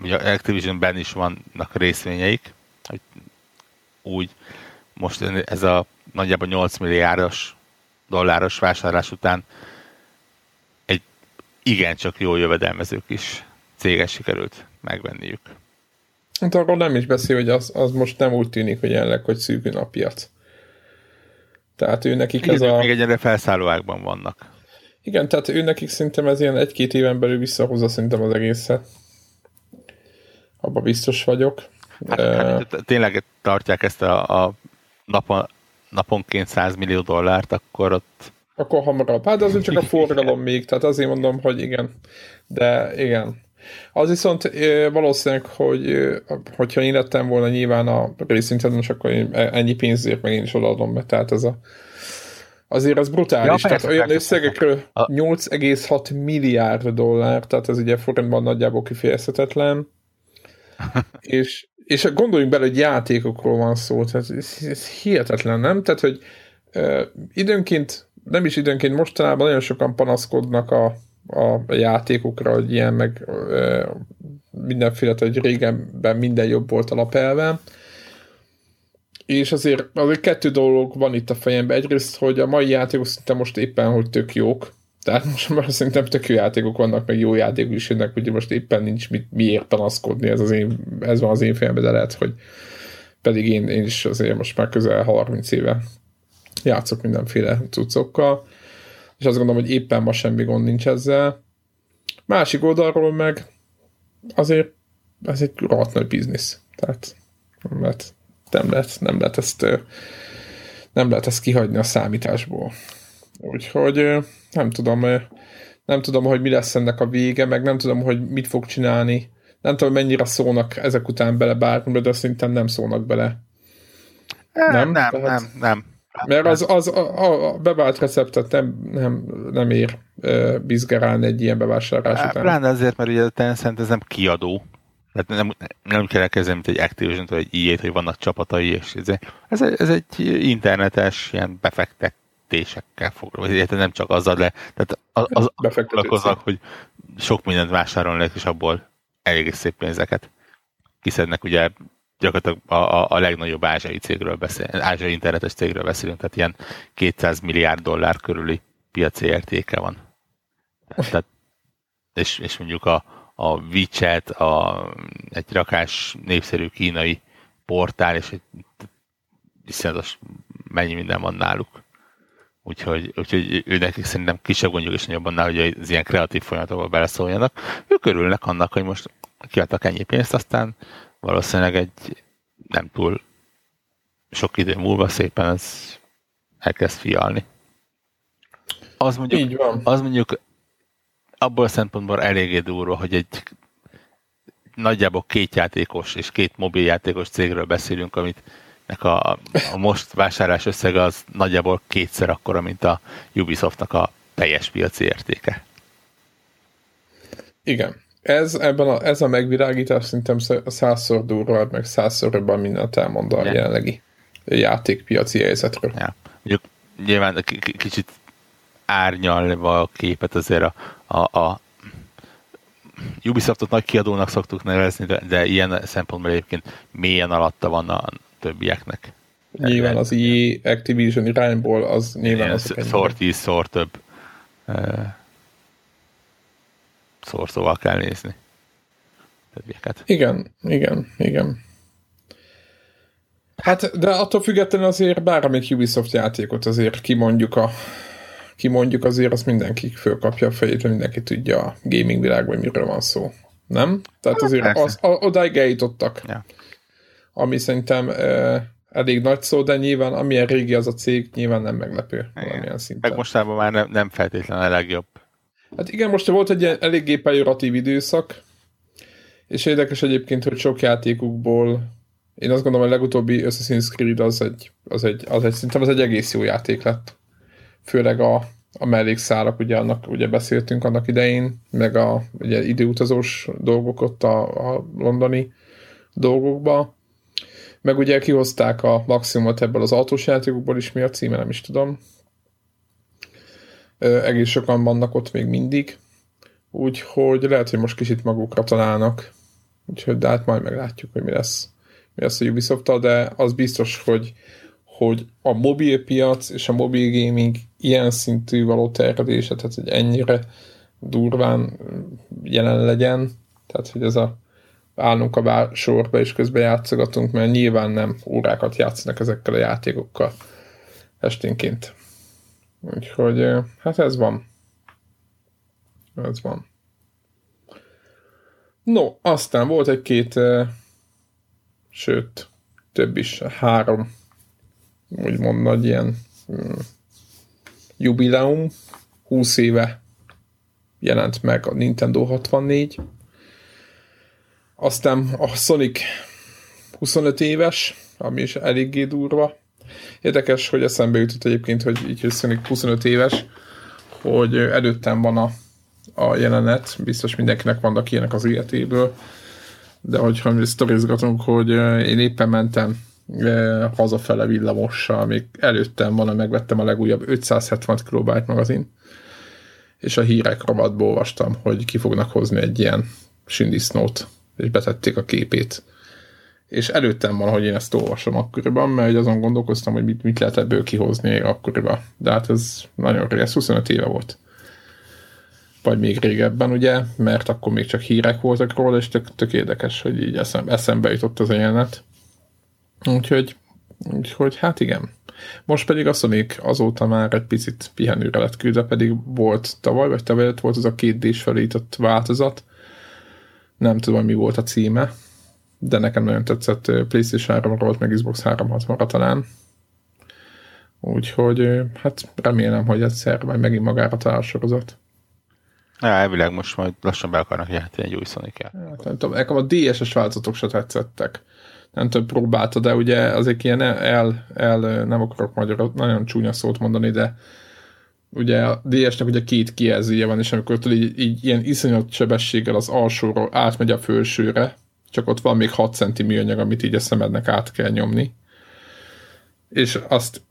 [SPEAKER 2] ugye Activision-ben is vannak részvényeik, hogy úgy most ez a nagyjából 8 milliárdos dolláros vásárlás után egy igencsak jó jövedelmező kis céges sikerült megvenniük.
[SPEAKER 1] Hát arról nem is beszél, hogy az, az most nem úgy tűnik, hogy jelenleg, hogy szűkül a piac. Tehát ő nekik ez a...
[SPEAKER 2] Még egyre felszállóákban vannak.
[SPEAKER 1] Igen, tehát ő nekik szerintem ez ilyen egy-két éven belül visszahozza szerintem az egészet. Abba biztos vagyok.
[SPEAKER 2] Hát, uh, hát tényleg tartják ezt a, a napon, naponként 100 millió dollárt, akkor ott...
[SPEAKER 1] Akkor hamarabb. Hát azért csak a forgalom még, tehát azért mondom, hogy igen. De igen. Az viszont valószínűleg, hogy hogyha én lettem volna nyilván a részinten, most akkor én e- ennyi pénzért meg én is odaadom be, tehát ez a Azért az brutális, ja, tehát persze, olyan persze, összegekről 8,6 milliárd dollár, tehát ez ugye forintban nagyjából kifejezhetetlen, és és gondoljunk bele, hogy játékokról van szó, tehát ez, ez hihetetlen, nem? Tehát, hogy uh, időnként, nem is időnként, mostanában nagyon sokan panaszkodnak a, a játékokra, hogy ilyen meg uh, mindenféle, hogy régenben minden jobb volt alapelve, és azért, azért kettő dolog van itt a fejemben. Egyrészt, hogy a mai játékok szinte most éppen, hogy tök jók, tehát most már szerintem tök jó játékok vannak, meg jó játékok is jönnek, hogy most éppen nincs mit, miért panaszkodni, ez, az én, ez van az én fejemben, de lehet, hogy pedig én, én is azért most már közel 30 éve játszok mindenféle cuccokkal, és azt gondolom, hogy éppen ma semmi gond nincs ezzel. Másik oldalról meg azért ez egy rohadt nagy biznisz. Tehát nem lehet, nem lehet, nem lehet ezt nem lehet ezt kihagyni a számításból. Úgyhogy nem tudom, nem tudom, hogy mi lesz ennek a vége, meg nem tudom, hogy mit fog csinálni. Nem tudom, mennyire szólnak ezek után bele bármibe, de szerintem nem szólnak bele.
[SPEAKER 2] Nem, nem, Tehát, nem, nem.
[SPEAKER 1] Mert az, az a, a bevált receptet nem, nem, nem ér uh, bizgerálni egy ilyen bevásárlás után.
[SPEAKER 2] Pláne azért, mert ugye a Tencent ez nem kiadó. Tehát nem, nem kell elkezdeni, mint egy activision vagy egy ea hogy vannak csapatai, és ez, ez, ez egy internetes ilyen befektetésekkel foglalkozik, nem csak azzal, de tehát az, az, az hogy sok mindent vásárolnak, és abból elég szép pénzeket kiszednek ugye gyakorlatilag a, a, a legnagyobb ázsiai cégről beszélünk, ázsiai internetes cégről beszélünk, tehát ilyen 200 milliárd dollár körüli piaci értéke van. Tehát, és, és mondjuk a, a WeChat, a, egy rakás népszerű kínai portál, és egy viszonyatos mennyi minden van náluk. Úgyhogy, úgyhogy ő nekik szerintem kisebb gondjuk is nagyobb annál, hogy az ilyen kreatív folyamatokba beleszóljanak. Ők örülnek annak, hogy most kiadtak ennyi pénzt, aztán valószínűleg egy nem túl sok idő múlva szépen ez elkezd fialni. Az mondjuk, Így van. az mondjuk abból a szempontból eléggé durva, hogy egy nagyjából két játékos és két mobiljátékos cégről beszélünk, amit a, a most vásárlás összege az nagyjából kétszer akkora, mint a Ubisoftnak a teljes piaci értéke.
[SPEAKER 1] Igen ez, ebben a, ez a megvilágítás szerintem százszor durvább, meg százszor jobban mindent elmond a jelenlegi játékpiaci helyzetről.
[SPEAKER 2] Ja. Mondjuk nyilván kicsit árnyalva a képet azért a, a, a Ubisoftot nagy kiadónak szoktuk nevezni, de, de ilyen szempontból egyébként mélyen alatta van a többieknek.
[SPEAKER 1] Nyilván az EA Activision irányból az nyilván az
[SPEAKER 2] szor tíz, szor több szorszóval kell nézni. Többieket.
[SPEAKER 1] Igen, igen, igen. Hát, de attól függetlenül azért bármelyik Ubisoft játékot azért kimondjuk a kimondjuk azért, azt mindenki fölkapja a fejét, mindenki tudja a gaming világban, miről van szó. Nem? Tehát hát, azért az, a, odáig eljutottak. Ja. Ami szerintem elég nagy szó, de nyilván amilyen régi az a cég, nyilván nem meglepő
[SPEAKER 2] Igen. valamilyen szinten. Meg mostában már nem, nem feltétlenül a legjobb
[SPEAKER 1] Hát igen, most volt egy ilyen eléggé pejoratív időszak, és érdekes egyébként, hogy sok játékukból én azt gondolom, hogy a legutóbbi Assassin's Creed az egy, az egy, az egy szerintem az egy egész jó játék lett. Főleg a, a mellékszálak, ugye annak ugye beszéltünk annak idején, meg a ugye időutazós dolgok ott a, a londoni dolgokba. Meg ugye kihozták a maximumot ebből az autós játékokból is, mi a címe, nem is tudom. Egész sokan vannak ott még mindig, úgyhogy lehet, hogy most kicsit magukra találnak, úgyhogy de hát majd meglátjuk, hogy mi lesz, mi lesz a ubisoft de az biztos, hogy, hogy a mobil piac és a mobil gaming ilyen szintű való terjedése, tehát hogy ennyire durván jelen legyen, tehát hogy ez a állunk a bár sorba és közben játszogatunk, mert nyilván nem órákat játszanak ezekkel a játékokkal esténként. Úgyhogy hát ez van. Ez van. No, aztán volt egy-két, sőt, több is, három, úgymond nagy ilyen mm, jubileum. 20 éve jelent meg a Nintendo 64. Aztán a Sonic 25 éves, ami is eléggé durva. Érdekes, hogy eszembe jutott egyébként, hogy így összenik 25 éves, hogy előttem van a, a jelenet, biztos mindenkinek vannak ilyenek az életéből, de hogyha mi sztorizgatunk, hogy én éppen mentem hazafele villamossal, még előttem van, megvettem a legújabb 570 kilobájt magazin, és a hírek rovatból olvastam, hogy ki fognak hozni egy ilyen sündisznót, és betették a képét és előttem van, hogy én ezt olvasom akkoriban, mert azon gondolkoztam, hogy mit, mit lehet ebből kihozni akkoriban. De hát ez nagyon réges, 25 éve volt. Vagy még régebben, ugye, mert akkor még csak hírek voltak róla, és tök, tök érdekes, hogy így eszem, eszembe jutott az a jelenet. Úgyhogy, úgyhogy hát igen. Most pedig a Sonic azóta már egy picit pihenőre lett küldve, pedig volt tavaly, vagy tavaly volt az a két d felított változat. Nem tudom, mi volt a címe, de nekem nagyon tetszett PlayStation 3 volt, meg Xbox 360-ra talán. Úgyhogy hát remélem, hogy egyszer majd megint magára talál a sorozat.
[SPEAKER 2] Ja, elvileg most majd lassan be akarnak jelenteni egy új sonic
[SPEAKER 1] hát, nem tudom, nekem a DSS változatok se tetszettek. Nem több próbálta, de ugye azért ilyen el, el nem akarok magyarul nagyon csúnya szót mondani, de ugye a DS-nek ugye két kijelzője van, és amikor tudod, így, így ilyen iszonyat sebességgel az alsóról átmegy a felsőre, csak ott van még 6 centi műanyag, amit így a szemednek át kell nyomni. És azt,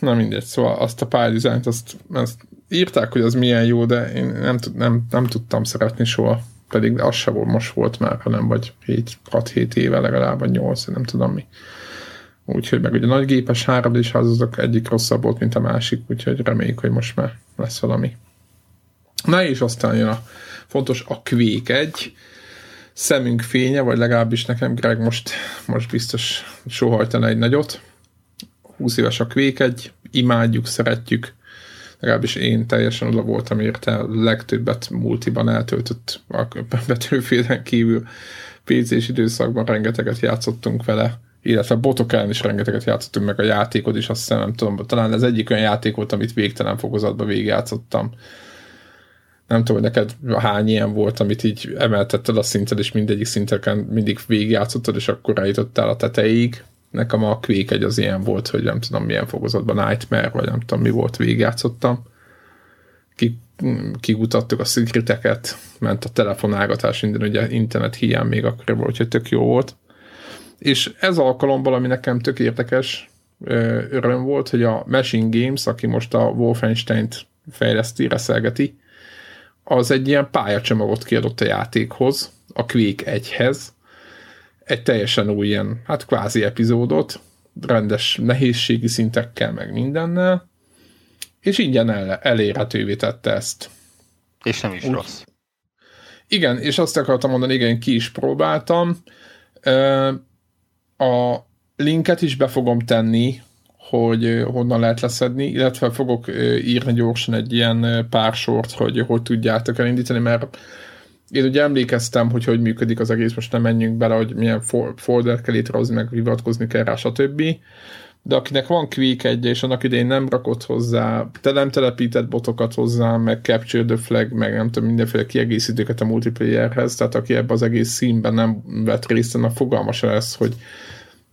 [SPEAKER 1] na mindegy, szóval azt a pályadizájnt, azt, azt írták, hogy az milyen jó, de én nem, nem, nem tudtam szeretni soha, pedig az se volt, most volt már, hanem vagy 6-7 éve legalább, vagy 8, nem tudom mi. Úgyhogy meg ugye nagy gépes 3 d azok egyik rosszabb volt, mint a másik, úgyhogy reméljük, hogy most már lesz valami. Na és aztán jön a fontos a Quake 1, szemünk fénye, vagy legalábbis nekem Greg most, most biztos sohajtana egy nagyot. 20 éves a Quake 1, imádjuk, szeretjük, legalábbis én teljesen oda voltam érte, legtöbbet multiban eltöltött a betűfélen kívül PC-s időszakban rengeteget játszottunk vele, illetve botok ellen is rengeteget játszottunk, meg a játékot is, azt hiszem, nem tudom, talán ez egyik olyan játék volt, amit végtelen fokozatban végigjátszottam. Nem tudom, hogy neked hány ilyen volt, amit így emeltetted a szintet, és mindegyik szinteken mindig végigjátszottad, és akkor eljutottál a tetejéig. Nekem a Quake egy az ilyen volt, hogy nem tudom milyen fokozatban Nightmare, vagy nem tudom mi volt, végigjátszottam. Ki, kigutattuk a szigriteket, ment a telefonálgatás, minden ugye internet hiány még akkor volt, hogy tök jó volt és ez alkalommal, ami nekem tök érdekes öröm volt, hogy a Machine Games, aki most a Wolfenstein-t fejleszti, reszelgeti, az egy ilyen pályacsomagot kiadott a játékhoz, a Quake 1-hez, egy teljesen új ilyen, hát kvázi epizódot, rendes nehézségi szintekkel, meg mindennel, és ingyen el, elérhetővé tette ezt.
[SPEAKER 2] És nem is Úgy, rossz.
[SPEAKER 1] Igen, és azt akartam mondani, igen, ki is próbáltam a linket is be fogom tenni, hogy honnan lehet leszedni, illetve fogok írni gyorsan egy ilyen pár sort, hogy hogy tudjátok elindítani, mert én ugye emlékeztem, hogy hogy működik az egész, most nem menjünk bele, hogy milyen folder kell létrehozni, meg hivatkozni kell rá, stb. De akinek van Quake egy és annak idején nem rakott hozzá, te nem telepített botokat hozzá, meg Capture the Flag, meg nem tudom, mindenféle kiegészítőket a multiplayerhez, tehát aki ebbe az egész színben nem vett részt, annak fogalmas lesz, hogy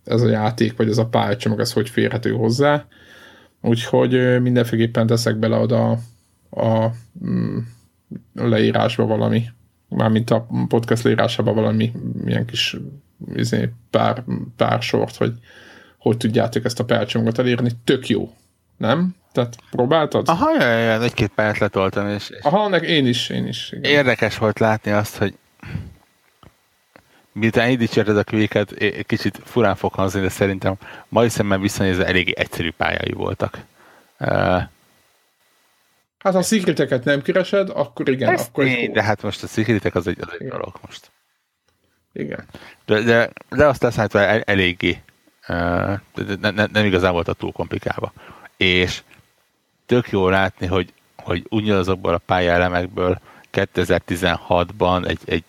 [SPEAKER 1] ez a játék, vagy ez a pályacsomag, ez hogy férhető hozzá. Úgyhogy mindenféleképpen teszek bele oda a, a, mm, leírásba valami, mármint a podcast leírásába valami milyen kis izé, pár, pár sort, hogy hogy tudjátok ezt a pálcsomagot elérni. Tök jó, nem? Tehát próbáltad?
[SPEAKER 2] Aha, jaj, jaj, egy-két pályát letoltam, és, és...
[SPEAKER 1] Aha, nek én is, én is.
[SPEAKER 2] Igen. Érdekes volt látni azt, hogy miután így dicsérted a kvéket, kicsit furán fog hangzni, de szerintem mai szemmel viszonyítva elég egyszerű pályái voltak.
[SPEAKER 1] Hát ha szikriteket nem keresed, akkor igen.
[SPEAKER 2] Ezt
[SPEAKER 1] akkor
[SPEAKER 2] én, de hát most a szikritek az egy, az egy dolog most.
[SPEAKER 1] Igen.
[SPEAKER 2] De, de, de azt leszállítva el, eléggé de ne, ne, nem igazán volt a túl komplikálva. És tök jó látni, hogy, hogy ugyanazokból a pályaelemekből 2016-ban egy, egy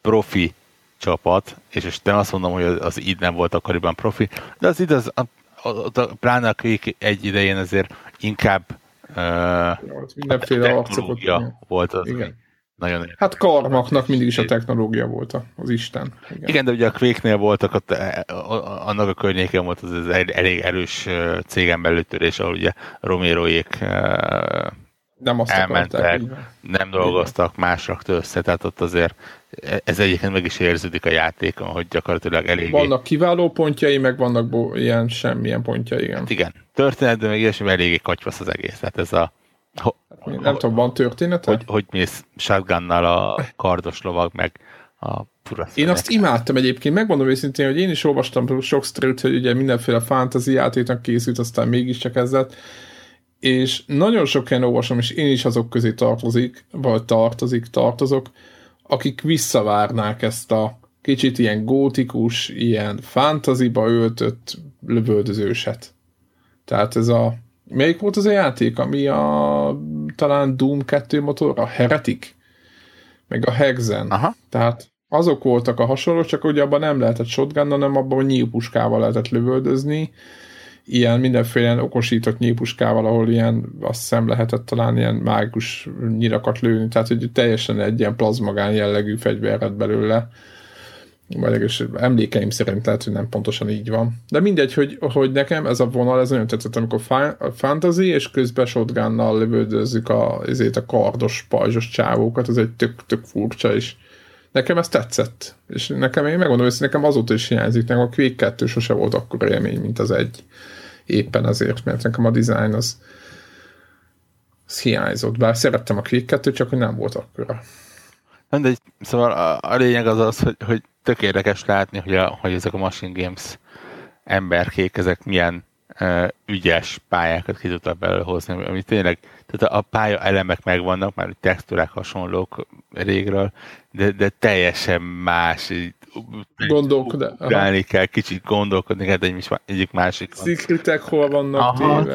[SPEAKER 2] profi csapat, és most nem azt mondom, hogy az, id nem volt akkoriban profi, de az id az, a, a, a, pláne a egy idején azért inkább uh,
[SPEAKER 1] mindenféle technológia
[SPEAKER 2] volt az. Igen. Nagyon
[SPEAKER 1] hát karmaknak mindig is a technológia volt az Isten.
[SPEAKER 2] Igen, Igen de ugye a Quake-nél voltak, ott, e, annak a környéken volt az, az elég erős cégen belütörés, ahol ugye Roméroék
[SPEAKER 1] nem azt
[SPEAKER 2] elmentek, akarták, nem dolgoztak, más rakta össze, tehát ott azért ez egyébként meg is érződik a játékon, hogy gyakorlatilag elég.
[SPEAKER 1] Vannak kiváló pontjai, meg vannak bo- ilyen semmilyen pontjai, igen. Hát
[SPEAKER 2] igen, történetben meg ilyesmi eléggé katyvasz az egész, tehát ez a
[SPEAKER 1] ho, nem ho, tudom, van története?
[SPEAKER 2] Hogy, hogy mész shotgunnal a kardos lovag, meg a
[SPEAKER 1] purasz. Én azt imádtam egyébként, megmondom őszintén, hogy én is olvastam sok sztrit, hogy ugye mindenféle fantasy játéknak készült, aztán mégiscsak ezzel, és nagyon sok helyen olvasom, és én is azok közé tartozik, vagy tartozik, tartozok, akik visszavárnák ezt a kicsit ilyen gótikus, ilyen fantaziba öltött lövöldözőset. Tehát ez a melyik volt az a játék, ami a talán Doom 2 motor, a Heretic, meg a Hexen. Aha. Tehát azok voltak a hasonlók, csak ugye abban nem lehetett shotgun, hanem abban a nyílpuskával lehetett lövöldözni, ilyen mindenféle okosított nyípuskával, ahol ilyen azt hiszem lehetett talán ilyen mágus nyirakat lőni, tehát hogy teljesen egy ilyen plazmagán jellegű fegyver belőle. Vagy legalábbis emlékeim szerint lehet, hogy nem pontosan így van. De mindegy, hogy, hogy nekem ez a vonal, ez nagyon tetszett, amikor fantasy, és közben shotgunnal lövöldözzük a, ezért a kardos, pajzsos csávókat, ez egy tök, tök furcsa, és nekem ez tetszett. És nekem, én megmondom, hogy nekem azóta is hiányzik, nekem a Quake 2 sose volt akkor élmény, mint az egy éppen azért, mert nekem a design az, az hiányzott, bár szerettem a Quake 2 csak hogy nem volt akkora.
[SPEAKER 2] Mindegy, szóval a, a lényeg az az, hogy, hogy tök érdekes látni, hogy, a, hogy ezek a Machine Games emberkék, ezek milyen uh, ügyes pályákat ki tudtak belőle hozni, ami tényleg, tehát a pálya elemek megvannak, már textúrák hasonlók régről, de, de teljesen más,
[SPEAKER 1] gondolkodni.
[SPEAKER 2] kell, kicsit gondolkodni kell egy, egyik másik.
[SPEAKER 1] Szikritek hol vannak Aha?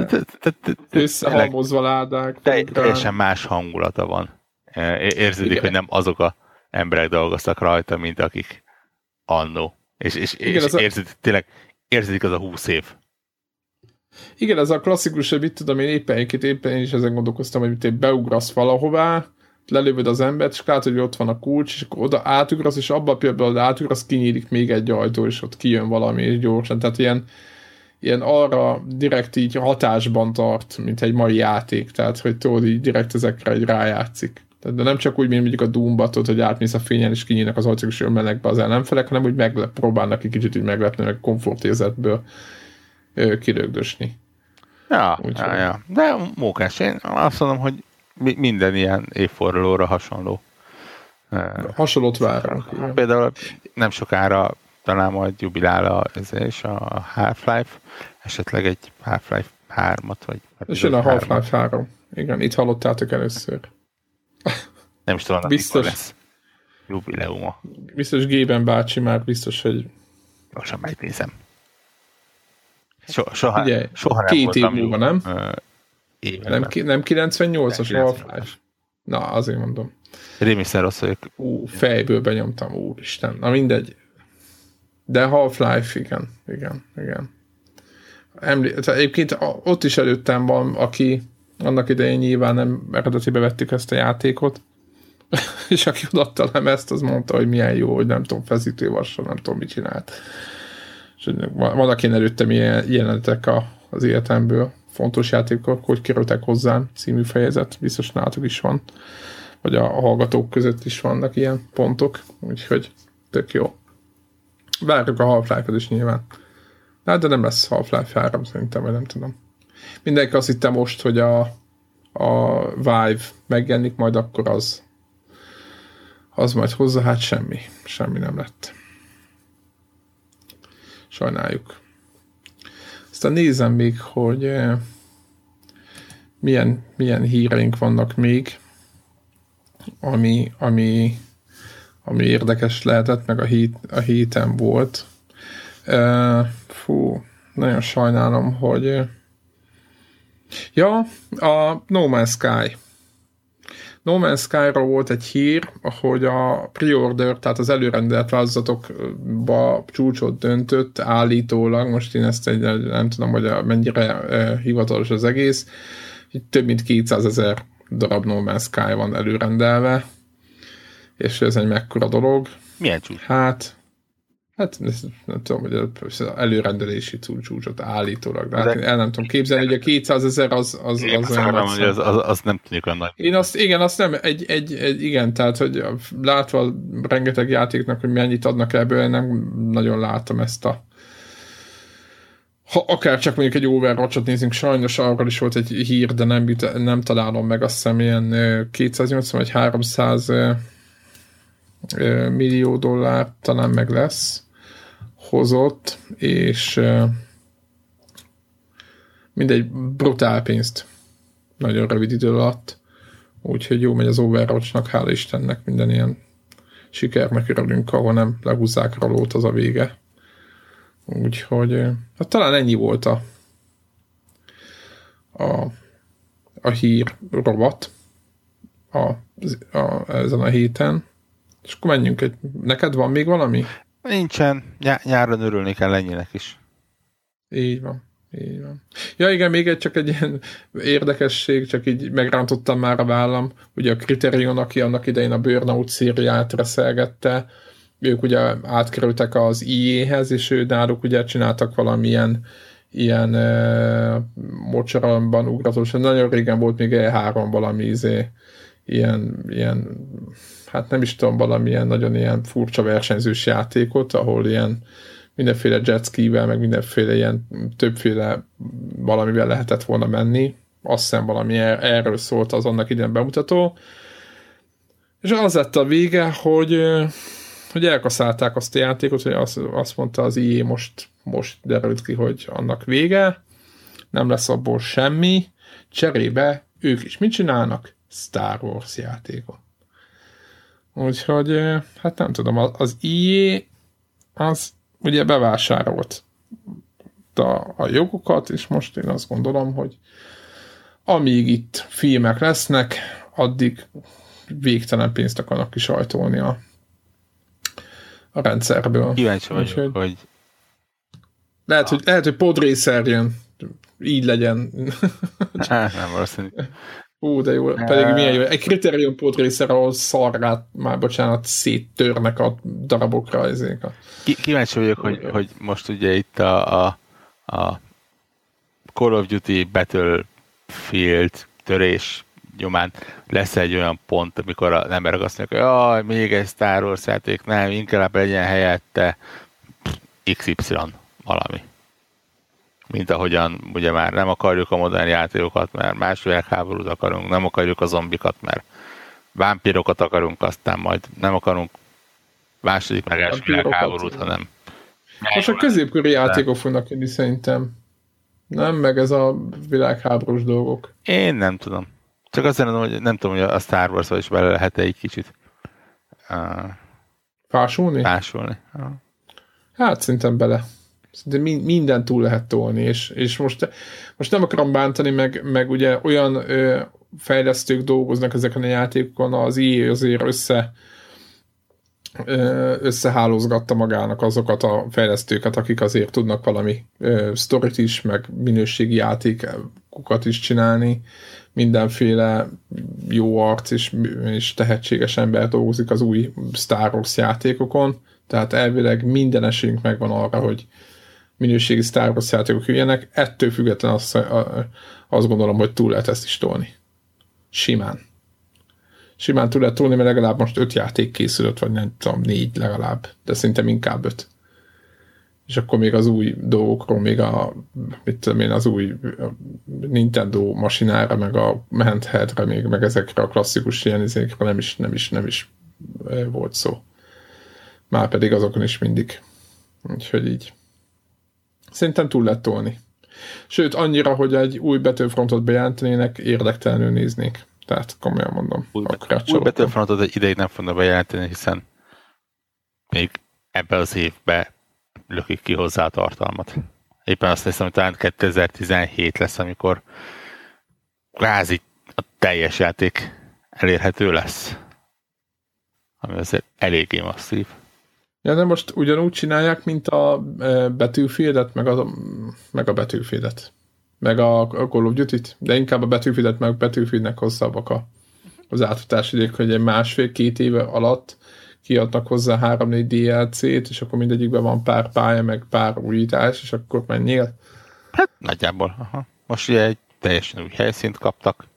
[SPEAKER 1] Összehalmozva ládák.
[SPEAKER 2] Teljesen más hangulata van. Érződik, hogy nem azok a emberek dolgoztak rajta, mint akik annó. És, és, Igen, és érződik, tényleg érződik az a húsz év.
[SPEAKER 1] Igen, ez a klasszikus, hogy mit tudom én éppen, éppen én is ezen gondolkoztam, hogy te beugrasz valahová, lelövöd az embert, és látod, hogy ott van a kulcs, és akkor oda átugrasz, és abban a pillanatban, hogy átugrasz, kinyílik még egy ajtó, és ott kijön valami, és gyorsan. Tehát ilyen, ilyen arra direkt így hatásban tart, mint egy mai játék. Tehát, hogy tudod, így direkt ezekre egy rájátszik. Tehát, de nem csak úgy, mint mondjuk a doom hogy átmész a fényen, és kinyílnak az ajtók, és ölmelnek be az ellenfelek, hanem úgy meglep, próbálnak egy kicsit úgy meglepni, meg komfortérzetből kirögdösni.
[SPEAKER 2] Ja, ja, ja, de mókás. Én azt mondom, hogy minden ilyen évfordulóra hasonló.
[SPEAKER 1] Hasonlót várunk.
[SPEAKER 2] Például nem sokára talán majd jubilál a, is a Half-Life, esetleg egy Half-Life 3-at, vagy...
[SPEAKER 1] És jön a Half-Life 3. Igen, itt hallottátok először.
[SPEAKER 2] Nem is tudom, biztos, lesz jubileuma.
[SPEAKER 1] Biztos Gében bácsi már biztos, hogy...
[SPEAKER 2] Gyorsan megnézem. So, soha,
[SPEAKER 1] Ugye,
[SPEAKER 2] soha
[SPEAKER 1] nem két év múlva, nem? Nem, nem 98-as Half-Life? Na, azért mondom.
[SPEAKER 2] Rémiszer rossz vagyok.
[SPEAKER 1] Ú, fejből benyomtam, úristen. Na mindegy. De Half-Life, igen, igen, igen. Emlé- egyébként ott is előttem van, aki annak idején nyilván nem eredetibe vettük ezt a játékot, és aki odatta a ezt, az mondta, hogy milyen jó, hogy nem tudom, feszítővassal, nem tudom, mit csinált. És vannak én előttem ilyen jelenetek a, az életemből, fontos játékok, hogy kerültek hozzám című fejezet, biztos nálatok is van, vagy a hallgatók között is vannak ilyen pontok, úgyhogy tök jó. Várjuk a Half-Life-et is nyilván. Hát, de nem lesz Half-Life 3 szerintem, vagy nem tudom. Mindenki azt hitte most, hogy a, a Vive megjelenik, majd akkor az az majd hozzá, hát semmi. Semmi nem lett. Sajnáljuk. Aztán nézem még, hogy eh, milyen, milyen híreink vannak még, ami, ami, ami érdekes lehetett, meg a, hét, a héten volt. Uh, fú, nagyon sajnálom, hogy eh, ja, a No Man's Sky No Man's Sky-ra volt egy hír, hogy a pre-order, tehát az előrendelt változatokba csúcsot döntött állítólag, most én ezt egy, nem tudom, hogy mennyire e, hivatalos az egész, hogy több mint 200 ezer darab No Man's Sky van előrendelve, és ez egy mekkora dolog.
[SPEAKER 2] Milyen csúcs?
[SPEAKER 1] Hát, Hát nem tudom, hogy előrendelési csúcsot állítólag, de, hát el nem tudom képzelni, hogy a 200 ezer az, az,
[SPEAKER 2] az, az olyan nagy az, az, az, nem tűnik olyan nagy.
[SPEAKER 1] Én azt, igen, azt nem, egy, egy, egy, igen, tehát, hogy látva rengeteg játéknak, hogy mennyit adnak ebből, nem nagyon látom ezt a ha akár csak mondjuk egy overwatch nézünk, sajnos arról is volt egy hír, de nem, nem találom meg, azt hiszem ilyen 280 vagy 300 millió dollár talán meg lesz hozott, és mindegy brutál pénzt nagyon rövid idő alatt. Úgyhogy jó megy az Overwatch-nak, hála Istennek minden ilyen sikernek örülünk, ahol nem lehúzzák a lót, az a vége. Úgyhogy hát talán ennyi volt a, a, a hír rovat a, a, ezen a héten. És akkor menjünk egy... Neked van még valami?
[SPEAKER 2] Nincsen. Ny- nyáron örülni kell ennyinek is.
[SPEAKER 1] Így van. Így van. Ja igen, még egy csak egy ilyen érdekesség, csak így megrántottam már a vállam. Ugye a Criterion, aki annak idején a Burnout szériát reszelgette, ők ugye átkerültek az IE-hez, és ő náluk ugye csináltak valamilyen ilyen e, mocsaramban ugratós. Nagyon régen volt még E3 valami izé, ilyen, ilyen, hát nem is tudom, valamilyen nagyon ilyen furcsa versenyzős játékot, ahol ilyen mindenféle jetskivel, meg mindenféle ilyen többféle valamivel lehetett volna menni. Azt hiszem valami er-, erről szólt az annak idén bemutató. És az lett a vége, hogy, hogy elkaszálták azt a játékot, hogy azt, azt mondta az IE most, most derült ki, hogy annak vége, nem lesz abból semmi, cserébe ők is mit csinálnak? Star Wars játékot. Úgyhogy, hát nem tudom, az IE az ugye bevásárolt a, a jogokat, és most én azt gondolom, hogy amíg itt filmek lesznek, addig végtelen pénzt akarnak kisajtolni a, a rendszerből.
[SPEAKER 2] Kíváncsi vagyok, hogy, hogy...
[SPEAKER 1] Lehet, hogy, lehet, hogy podrészer jön. Így legyen.
[SPEAKER 2] Hát, nem valószínű.
[SPEAKER 1] Ú, de jó, pedig milyen jó. Egy kritérium pótrészer, ahol szarrát, már bocsánat, széttörnek a darabokra ezek.
[SPEAKER 2] Kíváncsi vagyok, hogy, hogy most ugye itt a, a, a Call of Duty Battlefield törés nyomán lesz egy olyan pont, amikor az emberek azt mondják, hogy jaj, még egy Star Wars játék, nem, inkább legyen helyette XY valami mint ahogyan ugye már nem akarjuk a modern játékokat, mert más világháborút akarunk, nem akarjuk a zombikat, mert vámpirokat akarunk, aztán majd nem akarunk második meg első világháborút, hanem
[SPEAKER 1] most a középkori játékok fognak jönni szerintem. Nem, meg ez a világháborús dolgok.
[SPEAKER 2] Én nem tudom. Csak azt mondom, hogy nem tudom, hogy a Star wars is bele lehet egy kicsit
[SPEAKER 1] uh, fásulni?
[SPEAKER 2] Fásulni. Uh.
[SPEAKER 1] Hát szerintem bele de minden túl lehet tolni, és, és most, most nem akarom bántani, meg, meg ugye olyan ö, fejlesztők dolgoznak ezeken a játékokon, az EA azért össze összehálózgatta magának azokat a fejlesztőket, akik azért tudnak valami ö, sztorit is, meg minőségi játékokat is csinálni. Mindenféle jó arc és, és tehetséges ember dolgozik az új Star Wars játékokon, tehát elvileg minden esélyünk megvan arra, hogy, minőségi Star Wars játékok jöjjenek, ettől függetlenül azt, azt gondolom, hogy túl lehet ezt is tolni. Simán. Simán túl lehet tolni, mert legalább most öt játék készülött, vagy nem tudom, négy legalább, de szerintem inkább öt. És akkor még az új dolgokról, még a, mit tudom én, az új Nintendo masinára, meg a handheldre, még meg ezekre a klasszikus ilyen izékre nem is, nem is, nem is volt szó. Már pedig azokon is mindig. Úgyhogy így. Szerintem túl lehet tolni. Sőt, annyira, hogy egy új betőfrontot bejelentenének, érdektelenül néznék. Tehát komolyan mondom.
[SPEAKER 2] Új, új betőfrontot egy ideig nem fognak bejelenteni, hiszen még ebben az évben lökik ki hozzá a tartalmat. Éppen azt hiszem, hogy talán 2017 lesz, amikor kvázi a teljes játék elérhető lesz. Ami azért eléggé masszív.
[SPEAKER 1] Ja, de most ugyanúgy csinálják, mint a e, betűfédet, meg a, meg a betűfédet. Meg a, a Call of Duty-t, de inkább a betűfédet, meg a betűfédnek hosszabbak a, az átfutási idék, hogy egy másfél-két éve alatt kiadnak hozzá három-négy DLC-t, és akkor mindegyikben van pár pálya, meg pár újítás, és akkor menjél.
[SPEAKER 2] Hát nagyjából, aha. Most ugye egy teljesen új helyszínt kaptak.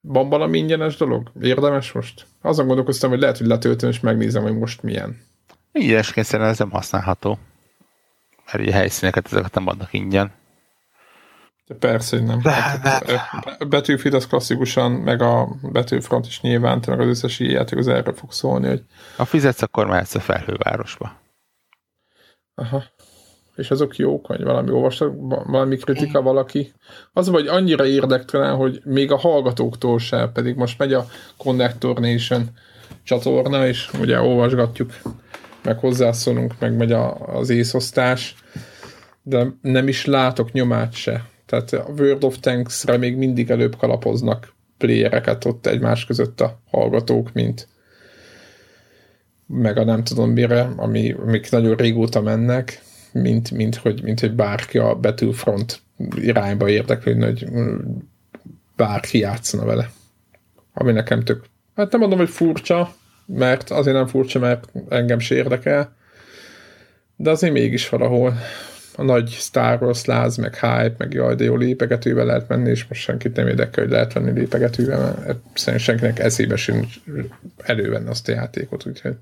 [SPEAKER 1] Van valami ingyenes dolog? Érdemes most? Azon gondolkoztam, hogy lehet, hogy letöltöm, és megnézem, hogy most milyen.
[SPEAKER 2] Ígyes kényszerűen ez nem használható. Mert ugye helyszíneket ezeket nem adnak ingyen.
[SPEAKER 1] De persze, hogy nem.
[SPEAKER 2] De, hát, de.
[SPEAKER 1] Battlefield az klasszikusan, meg a Battlefront is nyilván, meg az összes játék az erre fog szólni, hogy...
[SPEAKER 2] Ha fizetsz, akkor mehetsz a felhővárosba.
[SPEAKER 1] Aha. És azok jók, vagy valami olvastak, valami kritika valaki. Az vagy annyira érdektelen, hogy még a hallgatóktól se, pedig most megy a Connector Nation csatorna, és ugye olvasgatjuk meg hozzászólunk, meg megy a, az észosztás, de nem is látok nyomát se. Tehát a World of Tanks-re még mindig előbb kalapoznak playereket ott egymás között a hallgatók, mint meg a nem tudom mire, ami, amik nagyon régóta mennek, mint, mint, hogy, mint hogy bárki a Battlefront irányba érdeklődne, hogy bárki játszana vele. Ami nekem tök, hát nem mondom, hogy furcsa, mert azért nem furcsa, mert engem se érdekel, de azért mégis valahol a nagy Star Wars láz, meg hype, meg jaj, de jó lépegetővel lehet menni, és most senkit nem érdekel, hogy lehet venni lépegetővel, mert szerintem senkinek eszébe sem elővenni azt a játékot, úgyhogy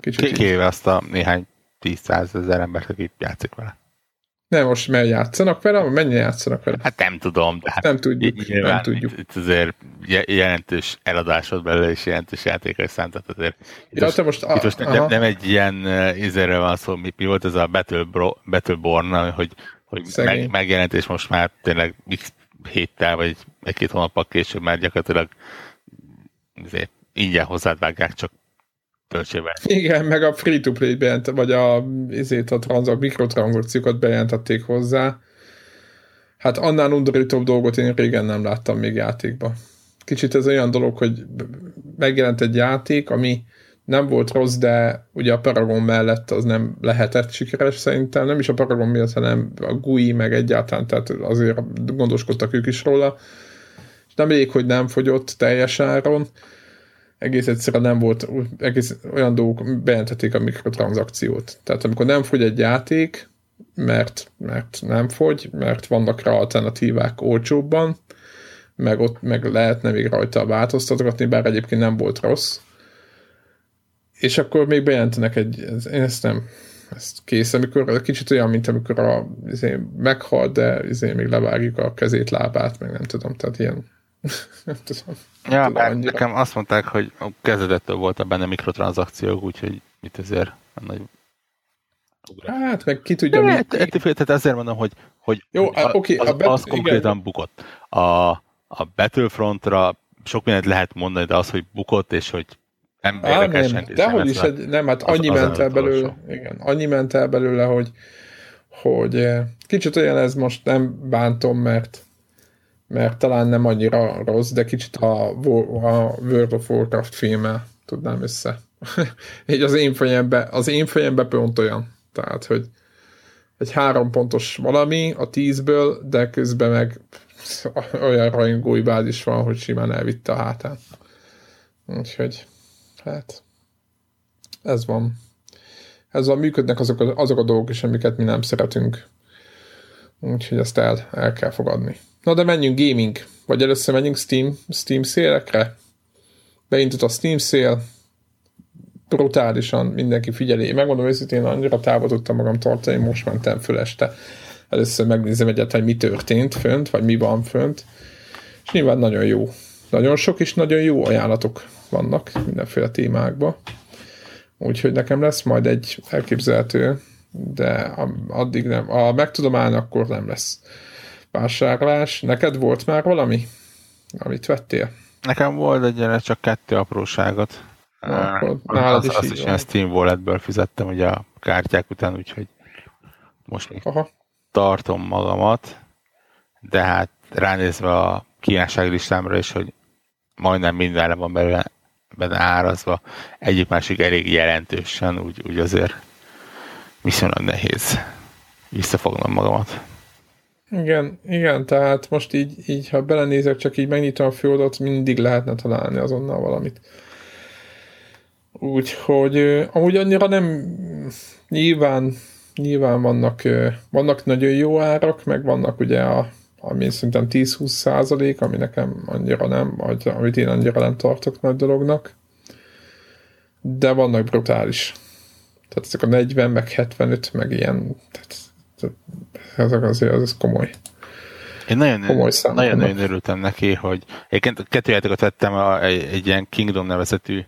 [SPEAKER 2] kicsit... Kivéve azt a néhány tíz ezer embert, aki játszik vele.
[SPEAKER 1] Nem, most mert játszanak vele, mennyi játszanak vele?
[SPEAKER 2] Hát nem tudom, de hát
[SPEAKER 1] nem tudjuk. Nyilván, nem tudjuk.
[SPEAKER 2] Itt, azért jelentős eladásod belőle, és jelentős játékos szám, tehát azért itt, ja, most, most, itt most nem, nem, egy ilyen izéről van szó, mi, mi volt ez a Battle Battleborn, hogy, hogy meg, megjelent, és most már tényleg x héttel, vagy egy-két hónappal később már gyakorlatilag ingyen hozzád vágják, csak töltsével.
[SPEAKER 1] Igen, meg a free-to-play bejelent, vagy a, ezért a, transz, a mikrotranszakciókat bejelentették hozzá. Hát annál undorítóbb dolgot én régen nem láttam még játékba. Kicsit ez olyan dolog, hogy megjelent egy játék, ami nem volt rossz, de ugye a Paragon mellett az nem lehetett sikeres szerintem, nem is a Paragon miatt, hanem a GUI meg egyáltalán, tehát azért gondoskodtak ők is róla. És nem elég, hogy nem fogyott teljes áron, egész egyszerűen nem volt egész olyan dolgok, bejelentették a mikrotranszakciót. Tehát amikor nem fogy egy játék, mert, mert nem fogy, mert vannak rá alternatívák olcsóbban, meg ott meg lehetne még rajta változtatni, bár egyébként nem volt rossz. És akkor még bejelentenek egy, én ezt nem, ezt kész, amikor kicsit olyan, mint amikor a, izé, meghal, de izé, még levágjuk a kezét, lábát, meg nem tudom, tehát ilyen
[SPEAKER 2] nem tudom. Ja, tudom bár nekem azt mondták, hogy a kezdetettől volt benne mikrotranszakciók, úgyhogy mit ezért nagy
[SPEAKER 1] Hát, meg ki tudja, mi...
[SPEAKER 2] Tehát ezért mondom, hogy, hogy Jó, a, okay, az, a bet- az konkrétan igen. bukott. A, a Battlefrontra sok mindent lehet mondani, de az, hogy bukott, és hogy nem Á,
[SPEAKER 1] érdekes nem, de hogy is, egy, nem, hát annyi az, ment el belőle, igen, annyi ment el belőle, hogy, hogy eh, kicsit olyan ez most nem bántom, mert mert talán nem annyira rossz, de kicsit a, a World of Warcraft filmmel tudnám össze. Így az én fejembe, az én fejembe pont olyan. Tehát, hogy egy három pontos valami a tízből, de közben meg olyan rajongói bázis van, hogy simán elvitte a hátán. Úgyhogy, hát, ez van. Ez van, működnek azok a, azok a dolgok is, amiket mi nem szeretünk. Úgyhogy ezt el, el kell fogadni. Na de menjünk gaming. Vagy először menjünk Steam, Steam szélekre. Beintett a Steam szél. Brutálisan mindenki figyeli. Megmondom őszintén, annyira távol tudtam magam tartani, most mentem föl este. Először megnézem hogy mi történt fönt, vagy mi van fönt. És nyilván nagyon jó. Nagyon sok és nagyon jó ajánlatok vannak mindenféle témákban. Úgyhogy nekem lesz majd egy elképzelhető, de addig nem. Ha meg tudom állni, akkor nem lesz vásárlás. Neked volt már valami, amit vettél?
[SPEAKER 2] Nekem volt egy csak kettő apróságot. Akkor nálad is az, azt is ilyen Steam Walletből fizettem ugye a kártyák után, úgyhogy most még Aha. tartom magamat, de hát ránézve a kívánság listámra is, hogy majdnem mindenre van belőle benne árazva, egyik másik elég jelentősen, úgy, úgy azért viszonylag nehéz visszafognom magamat.
[SPEAKER 1] Igen, igen, tehát most így, így ha belenézek, csak így megnyitom a főodat, mindig lehetne találni azonnal valamit. Úgyhogy amúgy annyira nem nyilván, nyilván vannak, vannak nagyon jó árak, meg vannak ugye a, ami szerintem 10-20 százalék, ami nekem annyira nem, vagy amit én annyira nem tartok nagy dolognak. De vannak brutális. Tehát ezek a 40, meg 75, meg ilyen, tehát ezek azért az, az komoly.
[SPEAKER 2] Én nagyon, komoly nagyon, nagyon örültem neki, hogy egyébként kettő játékot vettem a, egy, egy ilyen Kingdom nevezetű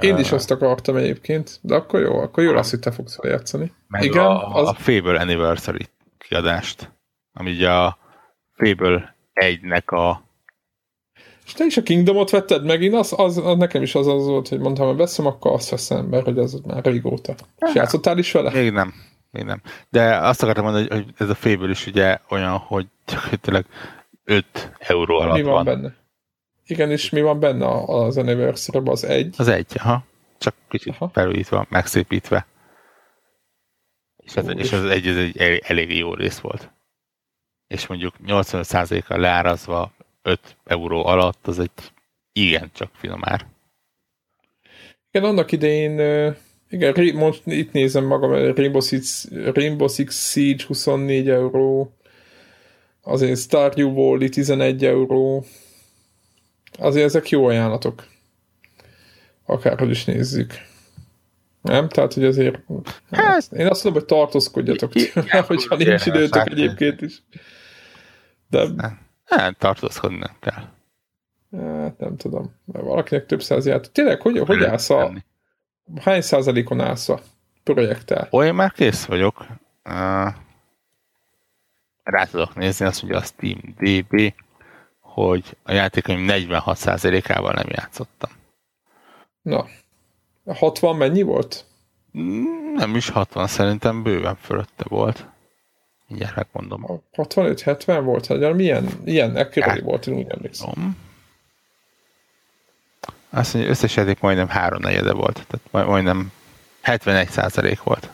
[SPEAKER 1] én is azt akartam egyébként, de akkor jó, akkor jó lesz, hogy te fogsz játszani.
[SPEAKER 2] Meg Igen, a, az... a Fable Anniversary kiadást, ami ugye a Fable 1-nek a
[SPEAKER 1] és te is a Kingdomot vetted megint, az, az, az nekem is az az volt, hogy mondtam, hogy veszem, akkor azt veszem, mert hogy az már régóta. És játszottál is vele?
[SPEAKER 2] Még nem még nem. De azt akartam mondani, hogy ez a Fable is ugye olyan, hogy gyakorlatilag 5 euró alatt mi van. van.
[SPEAKER 1] benne? Igen, és mi van benne az anniversary az egy?
[SPEAKER 2] Az egy, aha. Csak kicsit aha. felújítva, megszépítve. És, ez, és az egy, ez egy elég, jó rész volt. És mondjuk 85%-kal leárazva 5 euró alatt, az egy igen csak finom ár.
[SPEAKER 1] Igen, annak idején, igen, most itt nézem magam, Rainbow Six, Rainbow Six Siege 24 euró, azért Stardew Valley 11 euró, azért ezek jó ajánlatok. Akárhogy is nézzük. Nem? Tehát, hogy azért... Hát, én azt mondom, hogy tartózkodjatok, hogyha nincs időtök egyébként is. De...
[SPEAKER 2] Hát, tartózkodni nem kell.
[SPEAKER 1] Hát nem tudom. Mert valakinek több száz játék. Tényleg, hogy, hogy állsz a... Hány százalékon állsz a projekttel?
[SPEAKER 2] Olyan már kész vagyok. Uh, rá tudok nézni azt, hogy a Steam DB, hogy a játékaim 46 százalékával nem játszottam.
[SPEAKER 1] Na, 60 mennyi volt?
[SPEAKER 2] Nem is 60, szerintem bőven fölötte volt. Mindjárt megmondom.
[SPEAKER 1] 65-70 volt? Hát milyen, ilyen ekkora volt, én úgy emlékszem.
[SPEAKER 2] Azt mondja, összes játék majdnem három negyede volt. Tehát majdnem 71 százalék volt.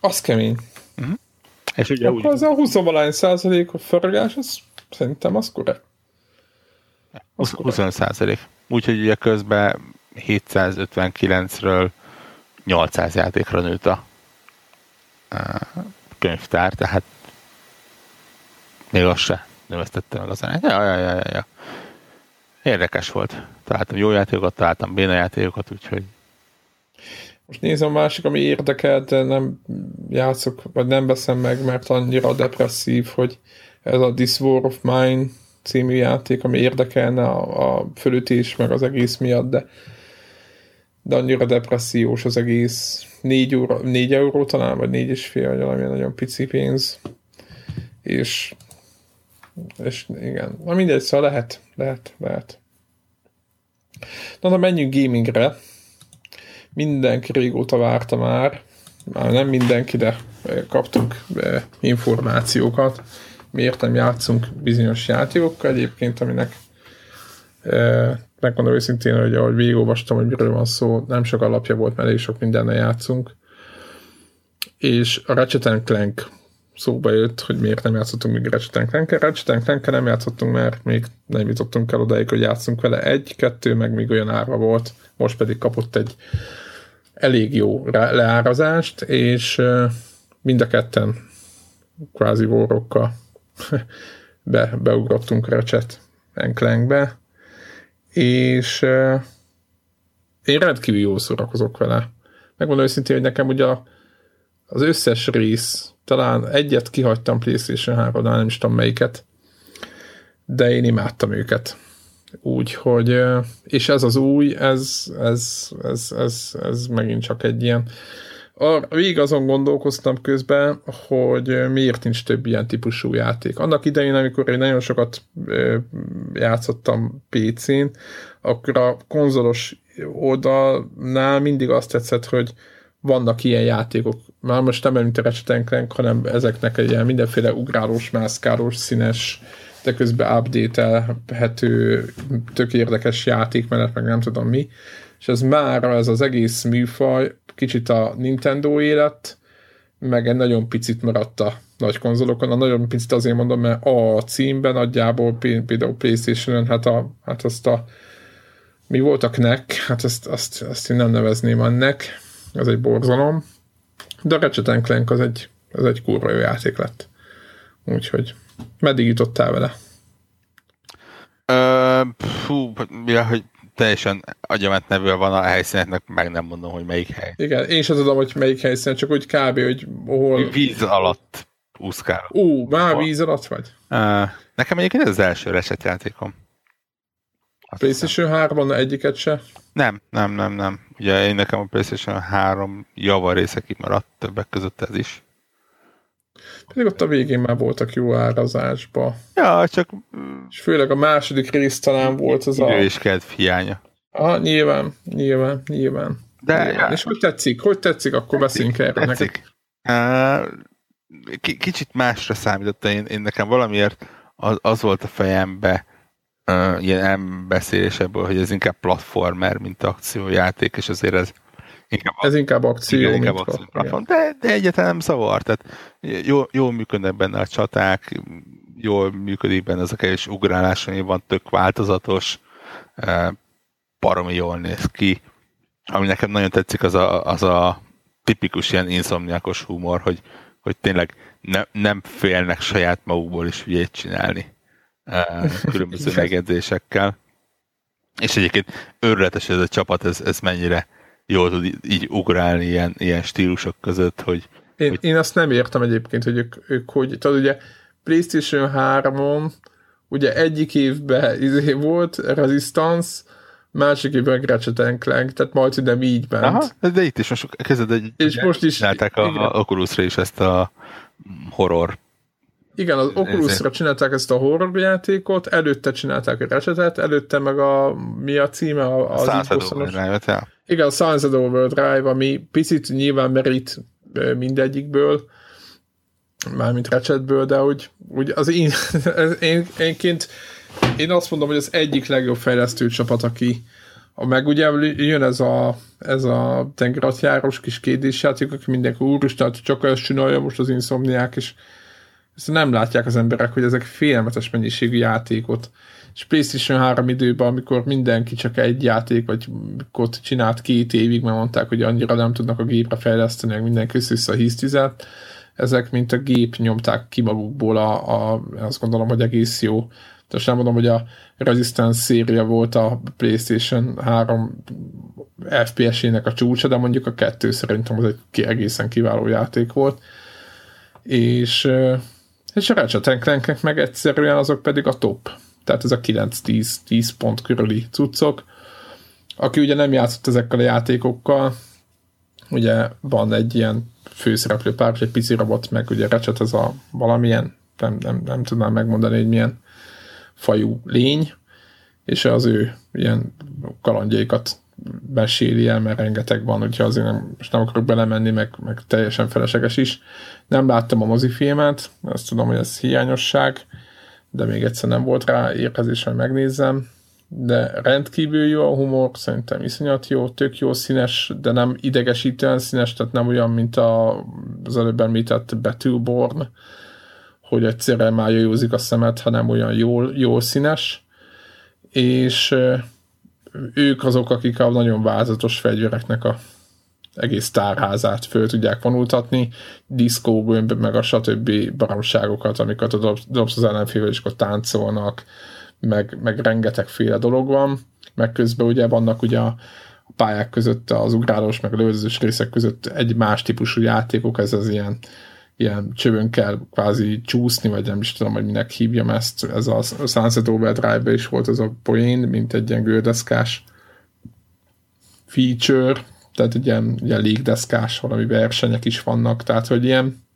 [SPEAKER 1] Az kemény. Uh-huh. És ugye Akkor úgy... az a 20 százalék a forrás, az szerintem az korrekt.
[SPEAKER 2] 25 százalék. Úgyhogy ugye közben 759-ről 800 játékra nőtt a könyvtár, tehát még az se növesztette meg az Ja, ja, ja, ja, ja. Érdekes volt. Találtam jó játékokat, találtam béna játékokat, úgyhogy
[SPEAKER 1] most nézem a másik, ami érdekel, de nem játszok, vagy nem veszem meg, mert annyira depresszív, hogy ez a This War of Mine című játék, ami érdekelne a, a fölütés, meg az egész miatt, de, de annyira depressziós az egész. 4 euró, 4 euró talán, vagy 4 és fél, vagy valami nagyon pici pénz. És, és igen, na mindegy, szóval lehet, lehet, lehet. Na, de menjünk gamingre. Mindenki régóta várta már, már nem mindenki, de kaptunk információkat miért nem játszunk bizonyos játékokkal egyébként, aminek e, megmondom őszintén, hogy ahogy végigolvastam, hogy miről van szó, nem sok alapja volt, mert elég sok mindennel játszunk. És a Ratchet Clank szóba jött, hogy miért nem játszottunk még Ratchet clank. Ratchet clank nem játszottunk, mert még nem jutottunk el odáig, hogy játszunk vele. Egy, kettő, meg még olyan ára volt, most pedig kapott egy elég jó leárazást, és mind a ketten kvázi vorrokkal be, beugrottunk Ratchet Clankbe, és én rendkívül jól szórakozok vele. Megmondom őszintén, hogy nekem ugye az összes rész, talán egyet kihagytam PlayStation 3 nem is tudom melyiket, de én imádtam őket. Úgyhogy, és ez az új, ez, ez, ez, ez, ez megint csak egy ilyen a, végig azon gondolkoztam közben, hogy miért nincs több ilyen típusú játék. Annak idején, amikor én nagyon sokat játszottam PC-n, akkor a konzolos oldalnál mindig azt tetszett, hogy vannak ilyen játékok. Már most nem mint a Ratchet hanem ezeknek egy ilyen mindenféle ugrálós, mászkálós, színes, de közben update-elhető, tök érdekes játékmenet, meg nem tudom mi. És ez már ez az egész műfaj kicsit a Nintendo élet, meg egy nagyon picit maradt a nagy konzolokon. A nagyon picit azért mondom, mert a címben nagyjából például Playstation-ön, hát, a, hát azt a mi volt a hát azt, azt, azt én nem nevezném ennek, ez egy borzalom. De a Ratchet Clank az egy, az egy kurva jó játék lett. Úgyhogy meddig jutottál vele?
[SPEAKER 2] Uh, fú, ja, hogy teljesen agyament nevű van a helyszíneknek, meg nem mondom, hogy melyik hely.
[SPEAKER 1] Igen, én sem tudom, hogy melyik helyszín, csak úgy kb. hogy hol...
[SPEAKER 2] Víz alatt úszkál.
[SPEAKER 1] Ú, már hol? víz alatt vagy?
[SPEAKER 2] Uh, nekem egyébként ez az első reset játékom.
[SPEAKER 1] PlayStation 3 egyiket se?
[SPEAKER 2] Nem, nem, nem, nem. Ugye én nekem a PlayStation 3 java része kimaradt, többek között ez is.
[SPEAKER 1] Pedig ott a végén már voltak jó árazásba.
[SPEAKER 2] Ja, csak...
[SPEAKER 1] És főleg a második rész talán volt az a...
[SPEAKER 2] és kedv hiánya.
[SPEAKER 1] Ah, nyilván, nyilván, nyilván. De... Nyilván. És hogy tetszik? Hogy tetszik? Akkor beszéljünk erről
[SPEAKER 2] tetszik. Uh, kicsit másra számított. Én, én nekem valamiért az, az volt a fejembe uh, ilyen elbeszélés ebből, hogy ez inkább platformer, mint akciójáték, és azért ez
[SPEAKER 1] inkább, ez inkább akció,
[SPEAKER 2] igen, inkább akció de, de egyáltalán nem szavar. Tehát jól, jól működnek benne a csaták, jól működik benne ez a kevés ugrálás, ami van tök változatos, baromi jól néz ki. Ami nekem nagyon tetszik, az a, az a tipikus ilyen inszomniákos humor, hogy, hogy tényleg ne, nem félnek saját magukból is ügyét csinálni különböző megjegyzésekkel. És egyébként őrületes ez a csapat, ez, ez mennyire jól tud így ugrálni ilyen, ilyen stílusok között, hogy...
[SPEAKER 1] Én,
[SPEAKER 2] hogy...
[SPEAKER 1] én azt nem értem egyébként, hogy ők, ők hogy, tudod ugye PlayStation 3-on ugye egyik évben izé volt Resistance, másik évben Ratchet Clank, tehát majd nem így ment. Aha,
[SPEAKER 2] de itt is most kezded egy...
[SPEAKER 1] És most is...
[SPEAKER 2] A, a Oculusra is ezt a horror
[SPEAKER 1] igen, az Oculusra csinálták ezt a horror játékot, előtte csinálták a Ratchetet, előtte meg a, mi a címe? Az
[SPEAKER 2] Sunset Overdrive, ja.
[SPEAKER 1] Igen, a Sunset Overdrive, ami picit nyilván merít mindegyikből, mármint Ratchetből, de úgy, úgy az én, én, énként én azt mondom, hogy az egyik legjobb fejlesztő csapat, aki a meg ugye jön ez a, ez a tengeratjárós kis kédés játék, aki mindenki úristen, csak ezt csinálja most az Insomniák, és ezt nem látják az emberek, hogy ezek félelmetes mennyiségű játékot. És PlayStation 3 időben, amikor mindenki csak egy játék, vagy ott csinált két évig, mert mondták, hogy annyira nem tudnak a gépre fejleszteni, meg mindenki össze híztizet, ezek mint a gép nyomták ki magukból a, a azt gondolom, hogy egész jó. Tehát nem mondom, hogy a Resistance széria volt a PlayStation 3 FPS-ének a csúcsa, de mondjuk a kettő szerintem az egy egészen kiváló játék volt. És és a Ratchet meg egyszerűen azok pedig a top. Tehát ez a 9-10 pont körüli cuccok. Aki ugye nem játszott ezekkel a játékokkal, ugye van egy ilyen főszereplő pár, egy pici robot, meg ugye Ratchet ez a valamilyen, nem, nem, nem tudnám megmondani, hogy milyen fajú lény, és az ő ilyen kalandjaikat meséli el, mert rengeteg van, úgyhogy azért nem, most nem akarok belemenni, meg, meg teljesen felesleges is. Nem láttam a mozifilmet, azt tudom, hogy ez hiányosság, de még egyszer nem volt rá érkezés, hogy megnézzem. De rendkívül jó a humor, szerintem iszonyat jó, tök jó színes, de nem idegesítően színes, tehát nem olyan, mint a, az előbb említett Battleborn, hogy egyszerre már józik a szemet, hanem olyan jól, jól színes. És ők azok, akik a nagyon változatos fegyvereknek a egész tárházát föl tudják vonultatni, diszkógömb, meg a stb. baromságokat, amiket a dobsz az ellenfével, és táncolnak, meg, meg rengetegféle dolog van, meg közben ugye vannak ugye a pályák között, az ugrálós, meg a lövözős részek között egy más típusú játékok, ez az ilyen ilyen csövön kell kvázi csúszni, vagy nem is tudom, hogy minek hívjam ezt. Ez a Sunset Overdrive-be is volt az a poén, mint egy ilyen gördeszkás feature, tehát egy ilyen, ilyen légdeszkás valami versenyek is vannak, tehát hogy ilyen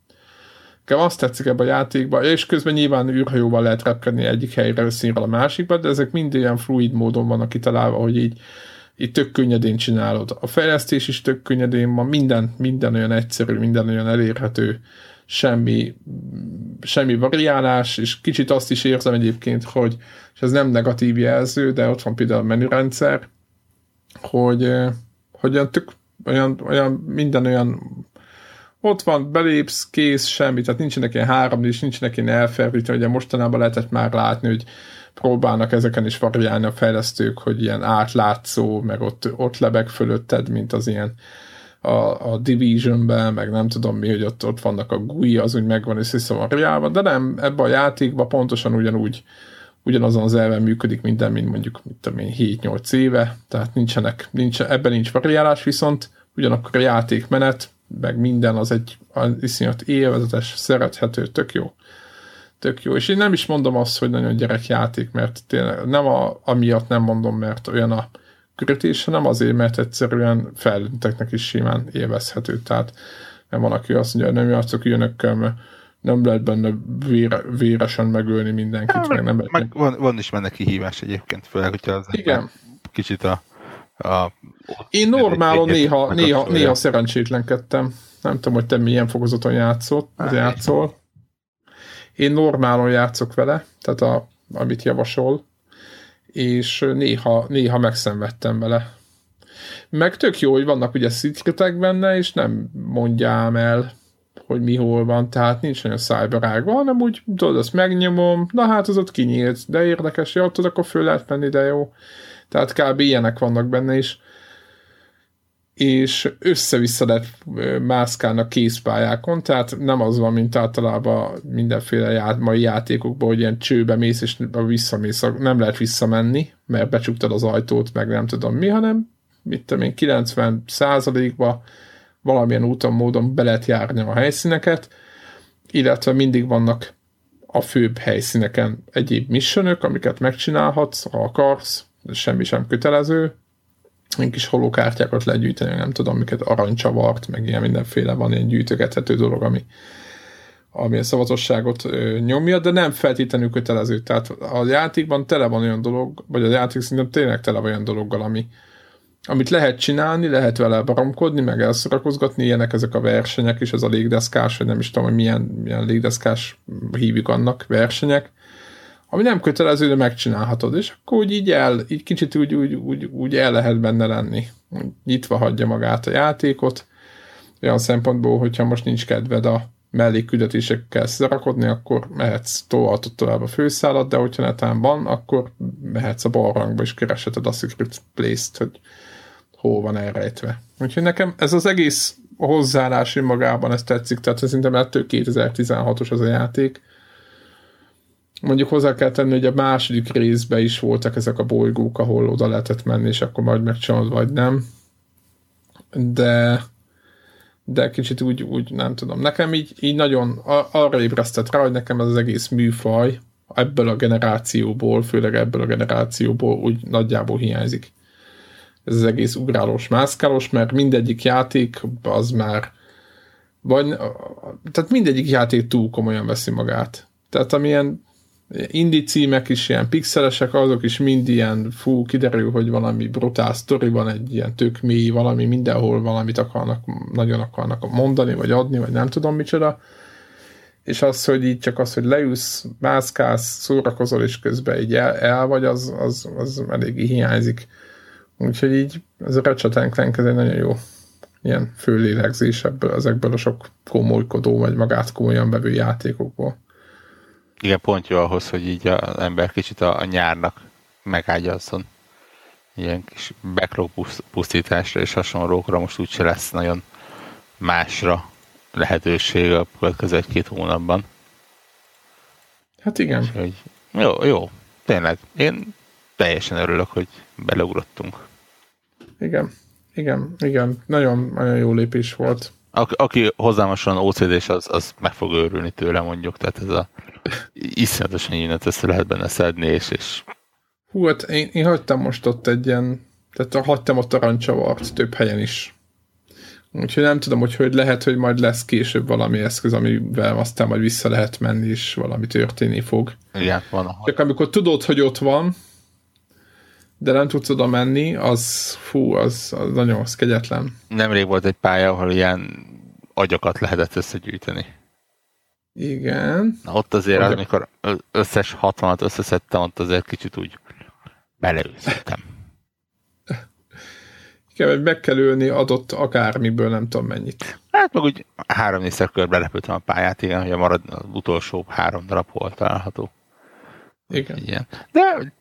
[SPEAKER 1] Nekem azt tetszik ebben a játékban, és közben nyilván űrhajóval lehet repkedni egyik helyre színről a másikba, de ezek mind ilyen fluid módon vannak kitalálva, hogy így, így tök könnyedén csinálod. A fejlesztés is tök könnyedén van, minden, minden olyan egyszerű, minden olyan elérhető semmi, semmi variálás, és kicsit azt is érzem egyébként, hogy, és ez nem negatív jelző, de ott van például a menürendszer, hogy, hogy olyan, tök, olyan, olyan minden olyan ott van, belépsz, kész, semmi, tehát nincsenek ilyen három, és nincsenek ilyen elfelejtő, ugye mostanában lehetett már látni, hogy próbálnak ezeken is variálni a fejlesztők, hogy ilyen átlátszó, meg ott, ott lebeg fölötted, mint az ilyen a, a Division-ben, meg nem tudom mi, hogy ott, ott vannak a GUI, az úgy megvan és visszavariálva, de nem, ebben a játékban pontosan ugyanúgy ugyanazon az elven működik minden, mint mondjuk mit tudom én, 7-8 éve, tehát nincsenek, nincs, ebben nincs variálás, viszont ugyanakkor a játékmenet, meg minden az egy az iszonyat élvezetes, szerethető, tök jó. Tök jó. És én nem is mondom azt, hogy nagyon gyerekjáték, mert tényleg nem a, amiatt nem mondom, mert olyan a kötés, hanem azért, mert egyszerűen felnőtteknek is simán élvezhető. Tehát nem van, aki azt mondja, hogy nem játszok ilyenekkel, mert nem lehet benne vére, véresen megölni mindenkit. Ja, meg, meg, nem
[SPEAKER 2] meg van, van is benne kihívás egyébként, főleg, hogyha az
[SPEAKER 1] Igen.
[SPEAKER 2] kicsit a, a
[SPEAKER 1] én normálon néha, néha, néha szerencsétlenkedtem. Nem tudom, hogy te milyen fokozaton játszott, játszol. Én normálon játszok vele, tehát a, amit javasol és néha, néha megszenvedtem vele. Meg tök jó, hogy vannak ugye szikretek benne, és nem mondjám el, hogy mi hol van, tehát nincs nagyon szájbarágva, hanem úgy, tudod, azt megnyomom, na hát az ott kinyílt, de érdekes, jó, tudod, akkor föl lehet menni, de jó. Tehát kb. ilyenek vannak benne is és össze-vissza lehet mászkálni a készpályákon, tehát nem az van, mint általában mindenféle ját, mai játékokban, hogy ilyen csőbe mész, és visszamész, nem lehet visszamenni, mert becsuktad az ajtót, meg nem tudom mi, hanem mit tudom én, 90 százalékba valamilyen úton, módon be lehet járni a helyszíneket, illetve mindig vannak a főbb helyszíneken egyéb missionök, amiket megcsinálhatsz, ha akarsz, semmi sem kötelező, egy kis holókártyákat legyűjteni, nem tudom, miket aranycsavart, meg ilyen mindenféle van ilyen gyűjtögethető dolog, ami, ami a szavatosságot ö, nyomja, de nem feltétlenül kötelező. Tehát a játékban tele van olyan dolog, vagy a játék szinten tényleg tele van olyan dologgal, ami, amit lehet csinálni, lehet vele baromkodni, meg elszorakozgatni, ilyenek ezek a versenyek is, ez a légdeszkás, vagy nem is tudom, hogy milyen, milyen légdeszkás hívjuk annak versenyek, ami nem kötelező, de megcsinálhatod, és akkor úgy így el, így kicsit úgy, úgy, úgy, úgy el lehet benne lenni. Nyitva hagyja magát a játékot, olyan szempontból, hogyha most nincs kedved a mellékküldetésekkel szarakodni, akkor mehetsz tovább tovább a főszállat, de hogyha netán van, akkor mehetsz a balrangba, és keresheted a Secret Place-t, hogy hol van elrejtve. Úgyhogy nekem ez az egész hozzáállás magában ezt tetszik, tehát szerintem ettől 2016-os az a játék, Mondjuk hozzá kell tenni, hogy a második részben is voltak ezek a bolygók, ahol oda lehetett menni, és akkor majd megcsinálod, vagy nem. De de kicsit úgy, úgy nem tudom. Nekem így, így nagyon arra ébresztett rá, hogy nekem ez az egész műfaj ebből a generációból, főleg ebből a generációból úgy nagyjából hiányzik. Ez az egész ugrálós, mászkálós, mert mindegyik játék az már vagy, tehát mindegyik játék túl komolyan veszi magát. Tehát amilyen indi címek is ilyen pixelesek, azok is mind ilyen, fú, kiderül, hogy valami brutál sztori van, egy ilyen tök mély, valami mindenhol valamit akarnak, nagyon akarnak mondani, vagy adni, vagy nem tudom micsoda. És az, hogy így csak az, hogy leülsz, mászkálsz, szórakozol, és közben így el, el vagy, az, az, az eléggé hiányzik. Úgyhogy így ez a Ratchet ez egy nagyon jó ilyen főlélegzés ebből, ezekből a sok komolykodó, vagy magát komolyan bevő játékokból.
[SPEAKER 2] Igen, pont jó ahhoz, hogy így az ember kicsit a, a nyárnak megágyazzon. Ilyen kis backlog pusztításra és hasonlókra most úgyse lesz nagyon másra lehetőség a következő egy-két hónapban.
[SPEAKER 1] Hát igen.
[SPEAKER 2] Úgyhogy, jó, jó, tényleg. Én teljesen örülök, hogy beleugrottunk.
[SPEAKER 1] Igen, igen, igen. Nagyon, nagyon jó lépés volt.
[SPEAKER 2] Aki, aki hozzám hasonlóan OCD-s, az, az meg fog őrülni tőle mondjuk, tehát ez a iszonyatosan nyílt össze lehet benne szedni, és, és...
[SPEAKER 1] Hú, hát én, én hagytam most ott egy ilyen, tehát hagytam ott arancsavart több helyen is. Úgyhogy nem tudom, hogy, hogy lehet, hogy majd lesz később valami eszköz, amivel aztán majd vissza lehet menni, és valami történni fog.
[SPEAKER 2] Igen, van. Ahol.
[SPEAKER 1] Csak amikor tudod, hogy ott van, de nem tudsz oda menni, az fú, az, az nagyon az kegyetlen.
[SPEAKER 2] Nemrég volt egy pálya, ahol ilyen agyakat lehetett összegyűjteni.
[SPEAKER 1] Igen.
[SPEAKER 2] Na ott azért, Agyak. amikor összes 60-at összeszedtem, ott azért kicsit úgy beleőzöttem.
[SPEAKER 1] Igen, hogy meg kell ülni adott akármiből, nem tudom mennyit.
[SPEAKER 2] Hát meg úgy három-négyszer körbe lepültem a pályát, igen, hogy a marad, az utolsó három darab hol található.
[SPEAKER 1] Igen. igen.
[SPEAKER 2] De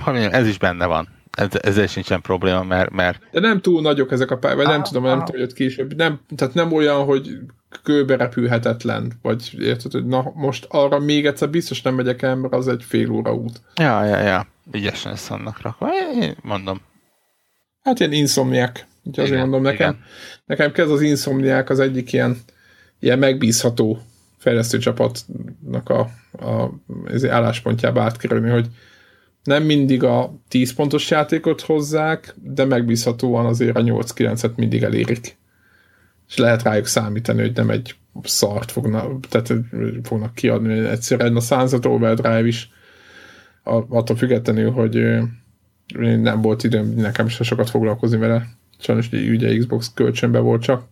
[SPEAKER 2] ha mondjam, ez is benne van. Ez, ezzel sincsen probléma, mert, mert...
[SPEAKER 1] De nem túl nagyok ezek a pályák, vagy nem tudom, nem tudom, hogy később. Nem, tehát nem olyan, hogy kőbe repülhetetlen, vagy érted, hogy na most arra még egyszer biztos nem megyek el, mert az egy fél óra út.
[SPEAKER 2] Ja, ja, ja. Ügyesen lesz annak rakva. Én mondom.
[SPEAKER 1] Hát ilyen inszomniák. Úgyhogy azért mondom, nekem, igen. nekem kezd az inszomniák az egyik ilyen, ilyen megbízható fejlesztő csapatnak a, a az álláspontjába átkerülni, hogy nem mindig a 10 pontos játékot hozzák, de megbízhatóan azért a 8-9-et mindig elérik. És lehet rájuk számítani, hogy nem egy szart fognak, tehát fognak kiadni. Egyszerűen a Sunset Overdrive is attól függetlenül, hogy nem volt időm nekem is sokat foglalkozni vele. Sajnos ugye Xbox kölcsönbe volt csak.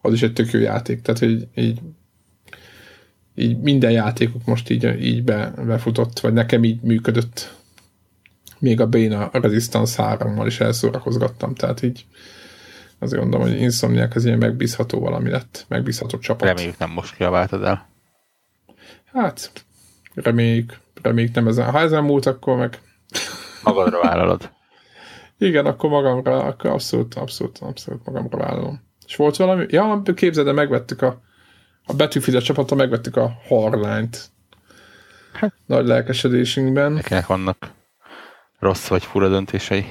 [SPEAKER 1] Az is egy tök jó játék. Tehát, hogy így így minden játékuk most így, így be, befutott, vagy nekem így működött. Még a Béna Resistance 3-mal is elszórakozgattam, tehát így azért mondom, hogy Insomniac ez ilyen megbízható valami lett, megbízható csapat.
[SPEAKER 2] Reméljük nem most kiabáltad el.
[SPEAKER 1] Hát, reméljük, reméljük nem ezen. Ha ezen múlt, akkor meg...
[SPEAKER 2] Magadra vállalod.
[SPEAKER 1] Igen, akkor magamra, akkor abszolút, abszolút, abszolút magamra vállalom. És volt valami? Ja, képzeld, megvettük a, a betűfizet csapata, megvettük a Harline-t. Hát. Nagy lelkesedésünkben.
[SPEAKER 2] Nekinek vannak rossz vagy fura döntései.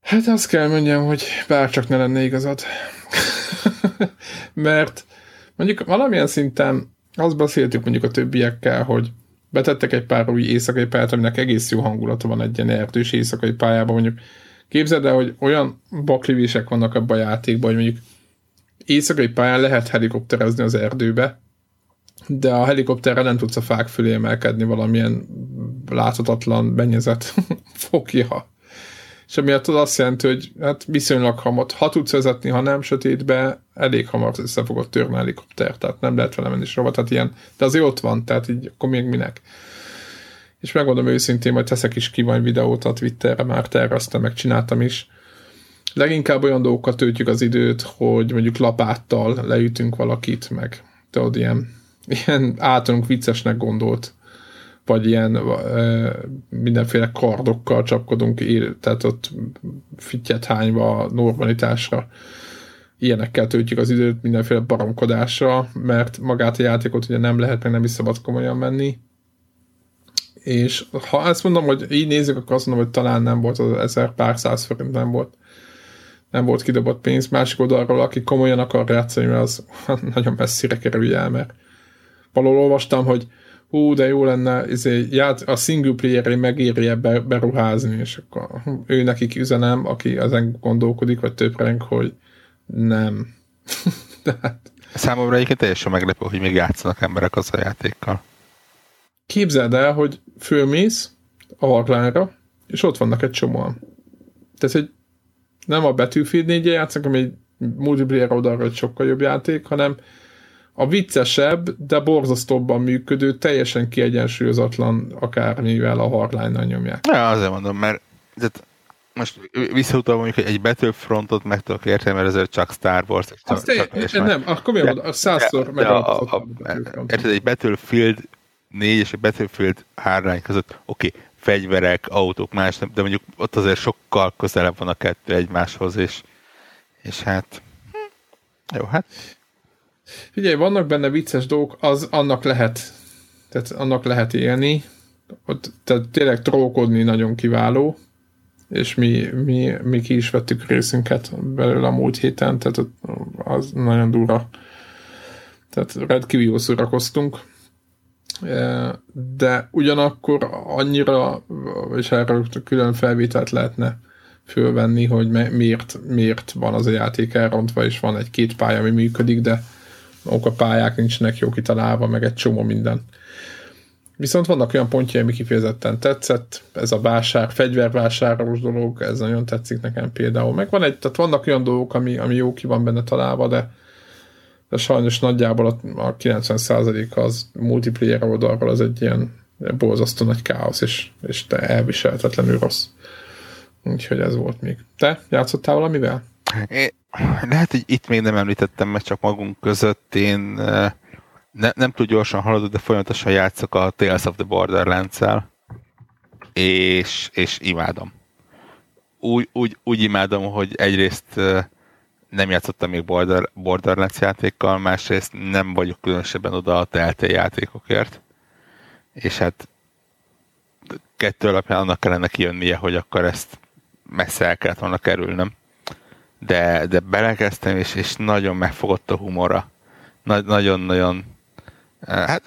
[SPEAKER 1] Hát azt kell mondjam, hogy bárcsak ne lenne igazad. Mert mondjuk valamilyen szinten azt beszéltük mondjuk a többiekkel, hogy betettek egy pár új éjszakai pályát, aminek egész jó hangulata van egy ilyen erdős éjszakai pályában, mondjuk képzeld el, hogy olyan baklivések vannak abban a játékban, hogy mondjuk éjszakai pályán lehet helikopterezni az erdőbe, de a helikopterre nem tudsz a fák fölé emelkedni valamilyen láthatatlan benyezet fogja. És emiatt az azt jelenti, hogy hát viszonylag hamar, ha tudsz vezetni, ha nem sötétbe, elég hamar össze fogod törni a helikopter, tehát nem lehet vele menni soha, tehát ilyen, de azért ott van, tehát így akkor még minek. És megmondom őszintén, hogy teszek is ki majd videót a Twitterre, már terveztem, meg csináltam is. Leginkább olyan dolgokat töltjük az időt, hogy mondjuk lapáttal leütünk valakit, meg tudod, ilyen, ilyen általunk viccesnek gondolt vagy ilyen e, mindenféle kardokkal csapkodunk, tehát ott fittyet hányva normalitásra. Ilyenekkel töltjük az időt mindenféle baromkodásra, mert magát a játékot ugye nem lehet, meg nem is szabad komolyan menni. És ha ezt mondom, hogy így nézzük, akkor azt mondom, hogy talán nem volt az ezer pár száz forint, nem volt nem volt kidobott pénz. Másik oldalról, aki komolyan akar játszani, mert az nagyon messzire kerül el, mert valahol olvastam, hogy hú, de jó lenne izé, ját, a single player megéri ebbe beruházni, és akkor ő nekik üzenem, aki ezen gondolkodik, vagy többreng, hogy nem.
[SPEAKER 2] Tehát... Számomra egyébként teljesen meglepő, hogy még játszanak emberek az a játékkal.
[SPEAKER 1] Képzeld el, hogy fölmész a Harklánra, és ott vannak egy csomóan. Tehát, hogy nem a Battlefield 4 játszanak, ami egy multiplayer oldalra egy sokkal jobb játék, hanem a viccesebb, de borzasztóbban működő, teljesen kiegyensúlyozatlan akármivel a hardline-nal nyomják.
[SPEAKER 2] Ja, azért mondom, mert most visszautalva mondjuk, hogy egy Battlefrontot meg tudok érteni, mert ezért csak Star Wars.
[SPEAKER 1] Csak, Azt csak, és nem, akkor mi a százszor meg a, a, a,
[SPEAKER 2] Érted, egy Battlefield 4 és egy Battlefield Hardline között, oké, okay, fegyverek, autók, más, de mondjuk ott azért sokkal közelebb van a kettő egymáshoz, és, és hát jó, hát
[SPEAKER 1] Figyelj, vannak benne vicces dolgok, az annak lehet, tehát annak lehet élni, ott, tehát tényleg trókodni nagyon kiváló, és mi, mi, mi ki is vettük részünket belőle a múlt héten, tehát az nagyon durva. Tehát rendkívül szórakoztunk. E, de ugyanakkor annyira, és erről külön felvételt lehetne fölvenni, hogy miért, miért van az a játék elrontva, és van egy-két pálya, ami működik, de maguk a pályák nincsenek jó kitalálva, meg egy csomó minden. Viszont vannak olyan pontjai, ami kifejezetten tetszett, ez a vásár, fegyvervásárolós dolog, ez nagyon tetszik nekem például. Meg van egy, tehát vannak olyan dolgok, ami, ami jó ki van benne találva, de, de sajnos nagyjából a, a 90% az multiplayer oldalról az egy ilyen borzasztó nagy káosz, és, és te elviselhetetlenül rossz. Úgyhogy ez volt még. Te játszottál valamivel?
[SPEAKER 2] É, lehet, hogy itt még nem említettem meg csak magunk között, én ne, nem túl gyorsan haladok, de folyamatosan játszok a Tales of the Borderlands-el, és, és imádom. Úgy, úgy, úgy imádom, hogy egyrészt nem játszottam még Border, Borderlands játékkal, másrészt nem vagyok különösebben oda a Telltale játékokért, és hát kettő alapján annak kellene kijönnie, hogy akkor ezt messze el kellett volna kerülnöm de, de belekezdtem, és, és nagyon megfogott a humora. Na, nagyon-nagyon eh, hát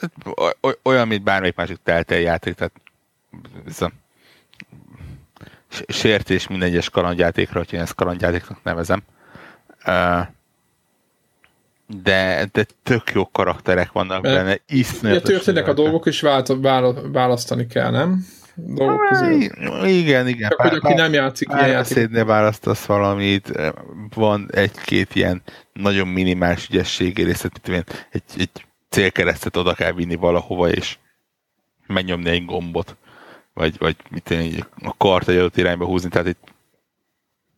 [SPEAKER 2] olyan, mint bármelyik másik teltel játék, tehát a sértés minden egyes kalandjátékra, hogy én ezt kalandjátéknak nevezem. Eh, de, de tök jó karakterek vannak benne,
[SPEAKER 1] iszonyatos. történnek a dolgok, és választani kell, nem?
[SPEAKER 2] Dolgok közül. Igen, igen.
[SPEAKER 1] Csak, hogy aki nem játszik
[SPEAKER 2] ilyen játékot. választasz valamit, van egy-két ilyen nagyon minimális ügyességi részlet, mint egy, egy célkeresztet oda kell vinni valahova, és megnyomni egy gombot. vagy, vagy mit én, a kart egy adott irányba húzni, tehát itt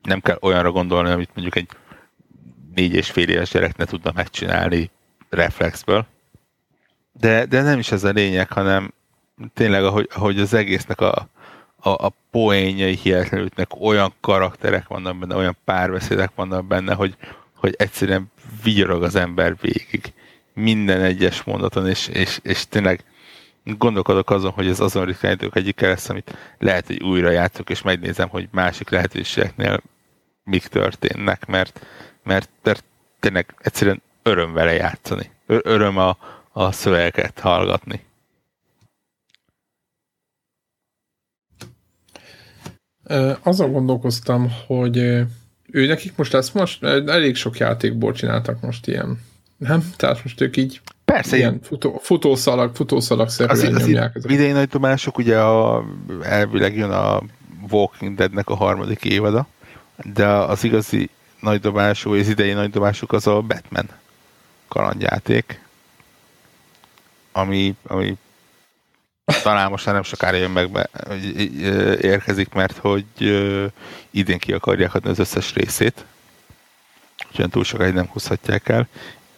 [SPEAKER 2] nem kell olyanra gondolni, amit mondjuk egy négy és fél éves gyerek ne tudna megcsinálni reflexből. De, de nem is ez a lényeg, hanem tényleg, ahogy, ahogy az egésznek a, a, a poénjai hihetetlenül olyan karakterek vannak benne, olyan párbeszédek vannak benne, hogy, hogy egyszerűen vigyorog az ember végig minden egyes mondaton, és, és, és tényleg gondolkodok azon, hogy ez azon ritkányítók egyik lesz, amit lehet, hogy újra játszok, és megnézem, hogy másik lehetőségeknél mik történnek, mert, mert, mert tényleg egyszerűen öröm vele játszani. Öröm a, a szövegeket hallgatni.
[SPEAKER 1] Azon gondolkoztam, hogy ő nekik most lesz most, elég sok játékból csináltak most ilyen. Nem? Tehát most ők így
[SPEAKER 2] Persze.
[SPEAKER 1] Ilyen futó, futószalag, futószalag szerűen
[SPEAKER 2] az, nyomják. Az idei nagy dobások, ugye a, elvileg jön a Walking Deadnek a harmadik évada, de az igazi nagy dobású, az idei nagy dobásuk az a Batman kalandjáték, ami, ami talán most már nem sokára jön meg, be, érkezik, mert hogy idén ki akarják adni az összes részét, úgyhogy túl sokáig nem húzhatják el.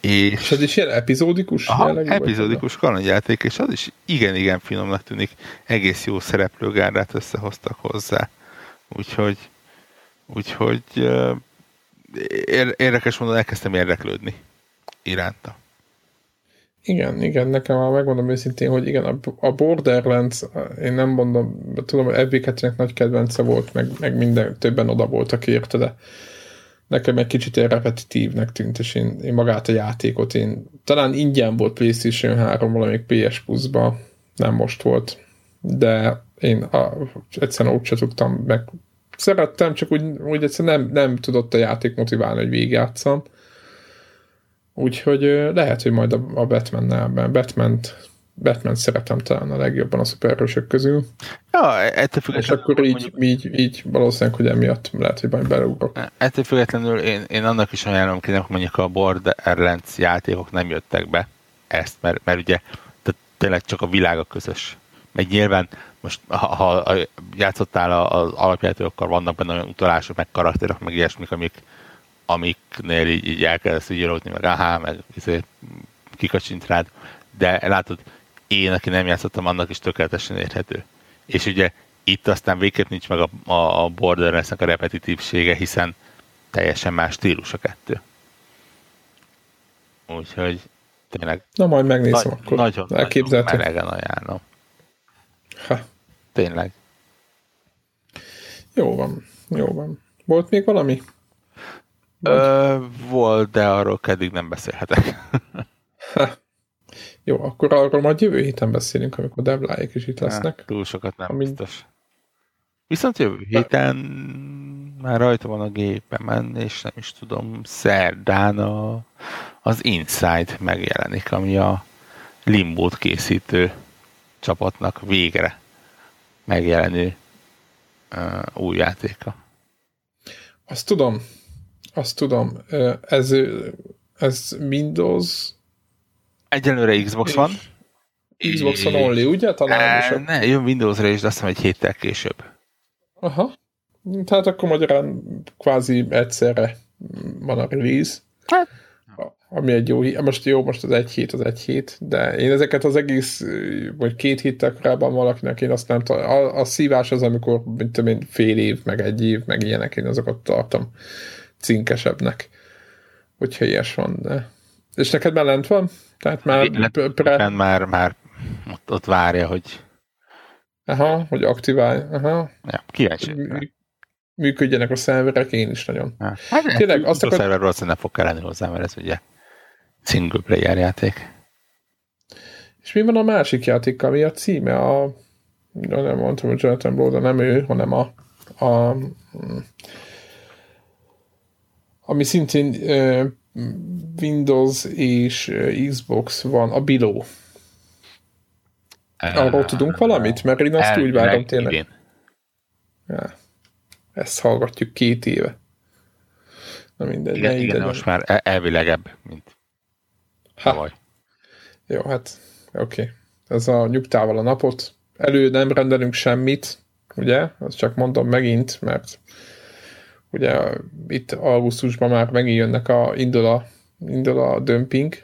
[SPEAKER 1] És, és ez is ilyen epizódikus?
[SPEAKER 2] Aha, epizódikus kalandjáték, és az is igen-igen finomnak tűnik. Egész jó szereplőgárdát összehoztak hozzá. Úgyhogy úgyhogy érdekes mondani, elkezdtem érdeklődni iránta.
[SPEAKER 1] Igen, igen, nekem már megmondom őszintén, hogy igen, a Borderlands, én nem mondom, tudom, hogy Epic nagy kedvence volt, meg, meg minden, többen oda voltak érte, de nekem egy kicsit ilyen repetitívnek tűnt, és én, én magát a játékot, én talán ingyen volt PlayStation 3, valamelyik PS Plus-ba, nem most volt, de én a, egyszerűen úgy tudtam, meg szerettem, csak úgy, úgy egyszerűen nem, nem tudott a játék motiválni, hogy végigjátszam. Úgyhogy lehet, hogy majd a, a Batman-nel, Batman-t Batman szeretem talán a legjobban a szuperhősök közül.
[SPEAKER 2] Ja, ettől függetlenül...
[SPEAKER 1] És akkor így, mondjuk... így, így valószínűleg, hogy emiatt lehet, hogy majd beleugrok.
[SPEAKER 2] Ettől függetlenül én, én annak is ajánlom ki, hogy mondjuk a Borderlands játékok nem jöttek be ezt, mert, mert ugye tehát tényleg csak a világ a közös. Meg nyilván most ha, ha játszottál az alapjátékokkal, vannak benne olyan utalások, meg karakterek, meg ilyesmik, amik, amiknél így, így elkezdesz íródni, meg aha, meg izé, kikacsint rád, de látod, én, aki nem játszottam, annak is tökéletesen érhető. És ugye itt aztán végképp nincs meg a, a, a borderlands a repetitívsége, hiszen teljesen más stílus a kettő. Úgyhogy tényleg...
[SPEAKER 1] Na majd megnézem
[SPEAKER 2] nagy, akkor. Nagyon, nagyon melegen ajánlom. Ha. Tényleg.
[SPEAKER 1] Jó van, jó van. Volt még valami?
[SPEAKER 2] Ö, volt, de arról eddig nem beszélhetek.
[SPEAKER 1] ha. Jó, akkor arról majd jövő héten beszélünk, amikor Debláik is itt lesznek. Hát,
[SPEAKER 2] túl sokat nem Amin... biztos. Viszont jövő héten már rajta van a gépemen, és nem is tudom, szerdán a, az Inside megjelenik, ami a Limbót készítő csapatnak végre megjelenő uh, új játéka.
[SPEAKER 1] Azt tudom, azt tudom. Ez, ez Windows
[SPEAKER 2] Egyelőre Xbox van.
[SPEAKER 1] Xbox van only, ugye? Talán
[SPEAKER 2] e, ne, jön Windows-ra is, de azt hiszem egy héttel később.
[SPEAKER 1] Aha. Tehát akkor magyarán kvázi egyszerre van a release. Hát. Ami egy jó hét. Most jó, most az egy hét, az egy hét, de én ezeket az egész, vagy két héttel korábban valakinek én azt nem tudom. A, a szívás az, amikor, mint tudom én, fél év, meg egy év, meg ilyenek, én azokat tartom cinkesebbnek. Hogyha ilyes van, de... És neked már lent van? Tehát már...
[SPEAKER 2] Pre... Már, már ott, ott várja, hogy...
[SPEAKER 1] Aha, hogy aktiválj. Aha.
[SPEAKER 2] Ja, kíváncsi.
[SPEAKER 1] Működjenek a szerverek, én is nagyon.
[SPEAKER 2] Ja. Hát, Tényleg, azt a akar... szerver valószínűleg nem fog kelleni hozzá, mert ez ugye single player játék.
[SPEAKER 1] És mi van a másik játékkal? Mi a címe? A, nem mondtam, hogy Jonathan Blow, nem ő, hanem a, a ami szintén Windows és Xbox van, a Below. Arról tudunk valamit? Mert én azt úgy várom tényleg. Ja. Ezt hallgatjuk két éve.
[SPEAKER 2] Na mindegy. Igen, igen most már e- elvilegebb, mint ha.
[SPEAKER 1] Jó, hát oké. Okay. Ez a nyugtával a napot, elő nem rendelünk semmit, ugye, azt csak mondom megint, mert ugye itt augusztusban már megint jönnek a, indul a, indul a dömping,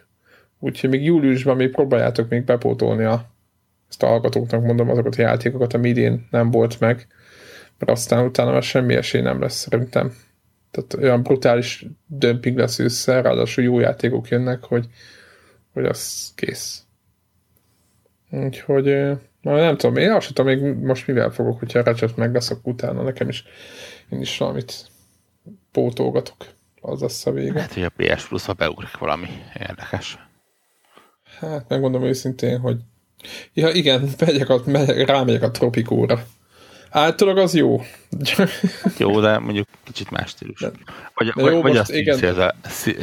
[SPEAKER 1] úgyhogy még júliusban még próbáljátok még bepótolni a, ezt a hallgatóknak mondom azokat a játékokat, ami idén nem volt meg, mert aztán utána már semmi esély nem lesz szerintem. Tehát olyan brutális dömping lesz össze, ráadásul jó játékok jönnek, hogy, hogy az kész. Úgyhogy már nem tudom, én azt tudom még most mivel fogok, hogyha Ratchet meg lesz, akkor utána nekem is én is valamit pótolgatok. Az lesz a vége.
[SPEAKER 2] Lehet, hogy a PS Plus-ba beugrik valami érdekes.
[SPEAKER 1] Hát megmondom őszintén, hogy ja igen, megyek a, megyek, rámegyek a Tropikóra. Általában az jó.
[SPEAKER 2] jó, de mondjuk kicsit más stílus. De, vagy, de jó, vagy, vagy a Steam, igen. Szélbe,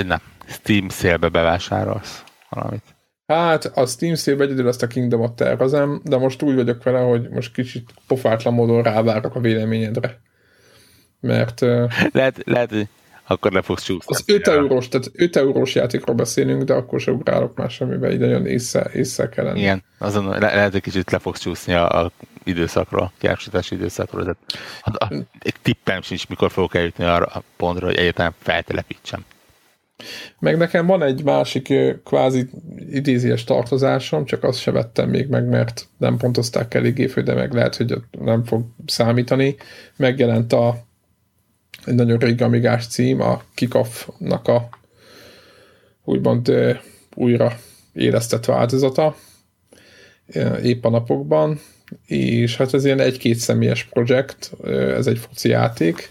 [SPEAKER 2] nem, Steam szélbe bevásárolsz valamit.
[SPEAKER 1] Hát a Steam szélbe egyedül ezt a Kingdom-ot tervezem, de most úgy vagyok vele, hogy most kicsit pofátlan módon rávárok a véleményedre. Mert...
[SPEAKER 2] Lehet, lehet hogy akkor le fogsz csúszni.
[SPEAKER 1] Az 5 eurós, tehát 5 eurós játékról beszélünk, de akkor sem ugrálok már semmibe, ide jön észre, észre kell lenni.
[SPEAKER 2] Igen, azon le, lehet, hogy kicsit le fogsz csúszni a, a időszakról, kiársítási időszakról. Tehát, a, a, tippem sincs, mikor fogok eljutni arra a pontra, hogy egyáltalán feltelepítsem.
[SPEAKER 1] Meg nekem van egy másik kvázi idézies tartozásom, csak azt se vettem még meg, mert nem pontozták eléggé fő, de meg lehet, hogy nem fog számítani. Megjelent a egy nagyon régi amigás cím, a Kickoff-nak a úgymond újra élesztett változata épp a napokban, és hát ez ilyen egy-két személyes projekt, ez egy foci játék,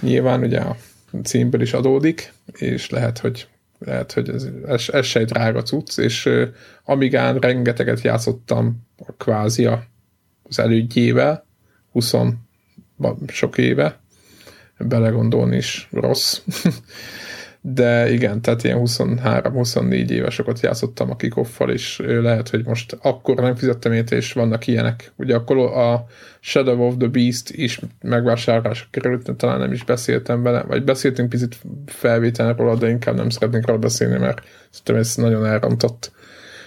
[SPEAKER 1] nyilván ugye a címből is adódik, és lehet, hogy lehet, hogy ez, ez, ez se egy drága cucc, és Amigán rengeteget játszottam a kvázi az elődjével, 20 sok éve, belegondolni is rossz. De igen, tehát ilyen 23-24 évesokat játszottam a kikoffal, és lehet, hogy most akkor nem fizettem ért, és vannak ilyenek. Ugye akkor a Shadow of the Beast is megvásárlásra került, talán nem is beszéltem vele, vagy beszéltünk picit felvételről róla, de inkább nem szeretnék róla beszélni, mert szerintem ez nagyon elrontott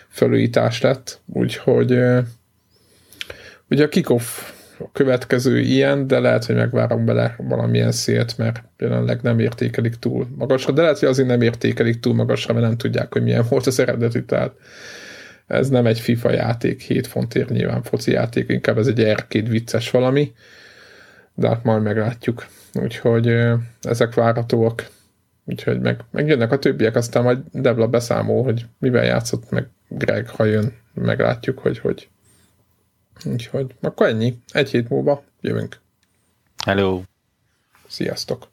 [SPEAKER 1] felújítás lett. Úgyhogy ugye a kikoff a következő ilyen, de lehet, hogy megvárom bele valamilyen szélt, mert jelenleg nem értékelik túl magasra, de lehet, hogy azért nem értékelik túl magasra, mert nem tudják, hogy milyen volt az eredeti, tehát ez nem egy FIFA játék, 7 fontért nyilván foci játék, inkább ez egy R2 vicces valami, de hát majd meglátjuk. Úgyhogy ezek várhatóak. Úgyhogy meg, megjönnek a többiek, aztán majd Devla beszámol, hogy mivel játszott, meg Greg, ha jön, meglátjuk, hogy hogy Úgyhogy akkor ennyi. Egy hét múlva jövünk.
[SPEAKER 2] Hello.
[SPEAKER 1] Sziasztok.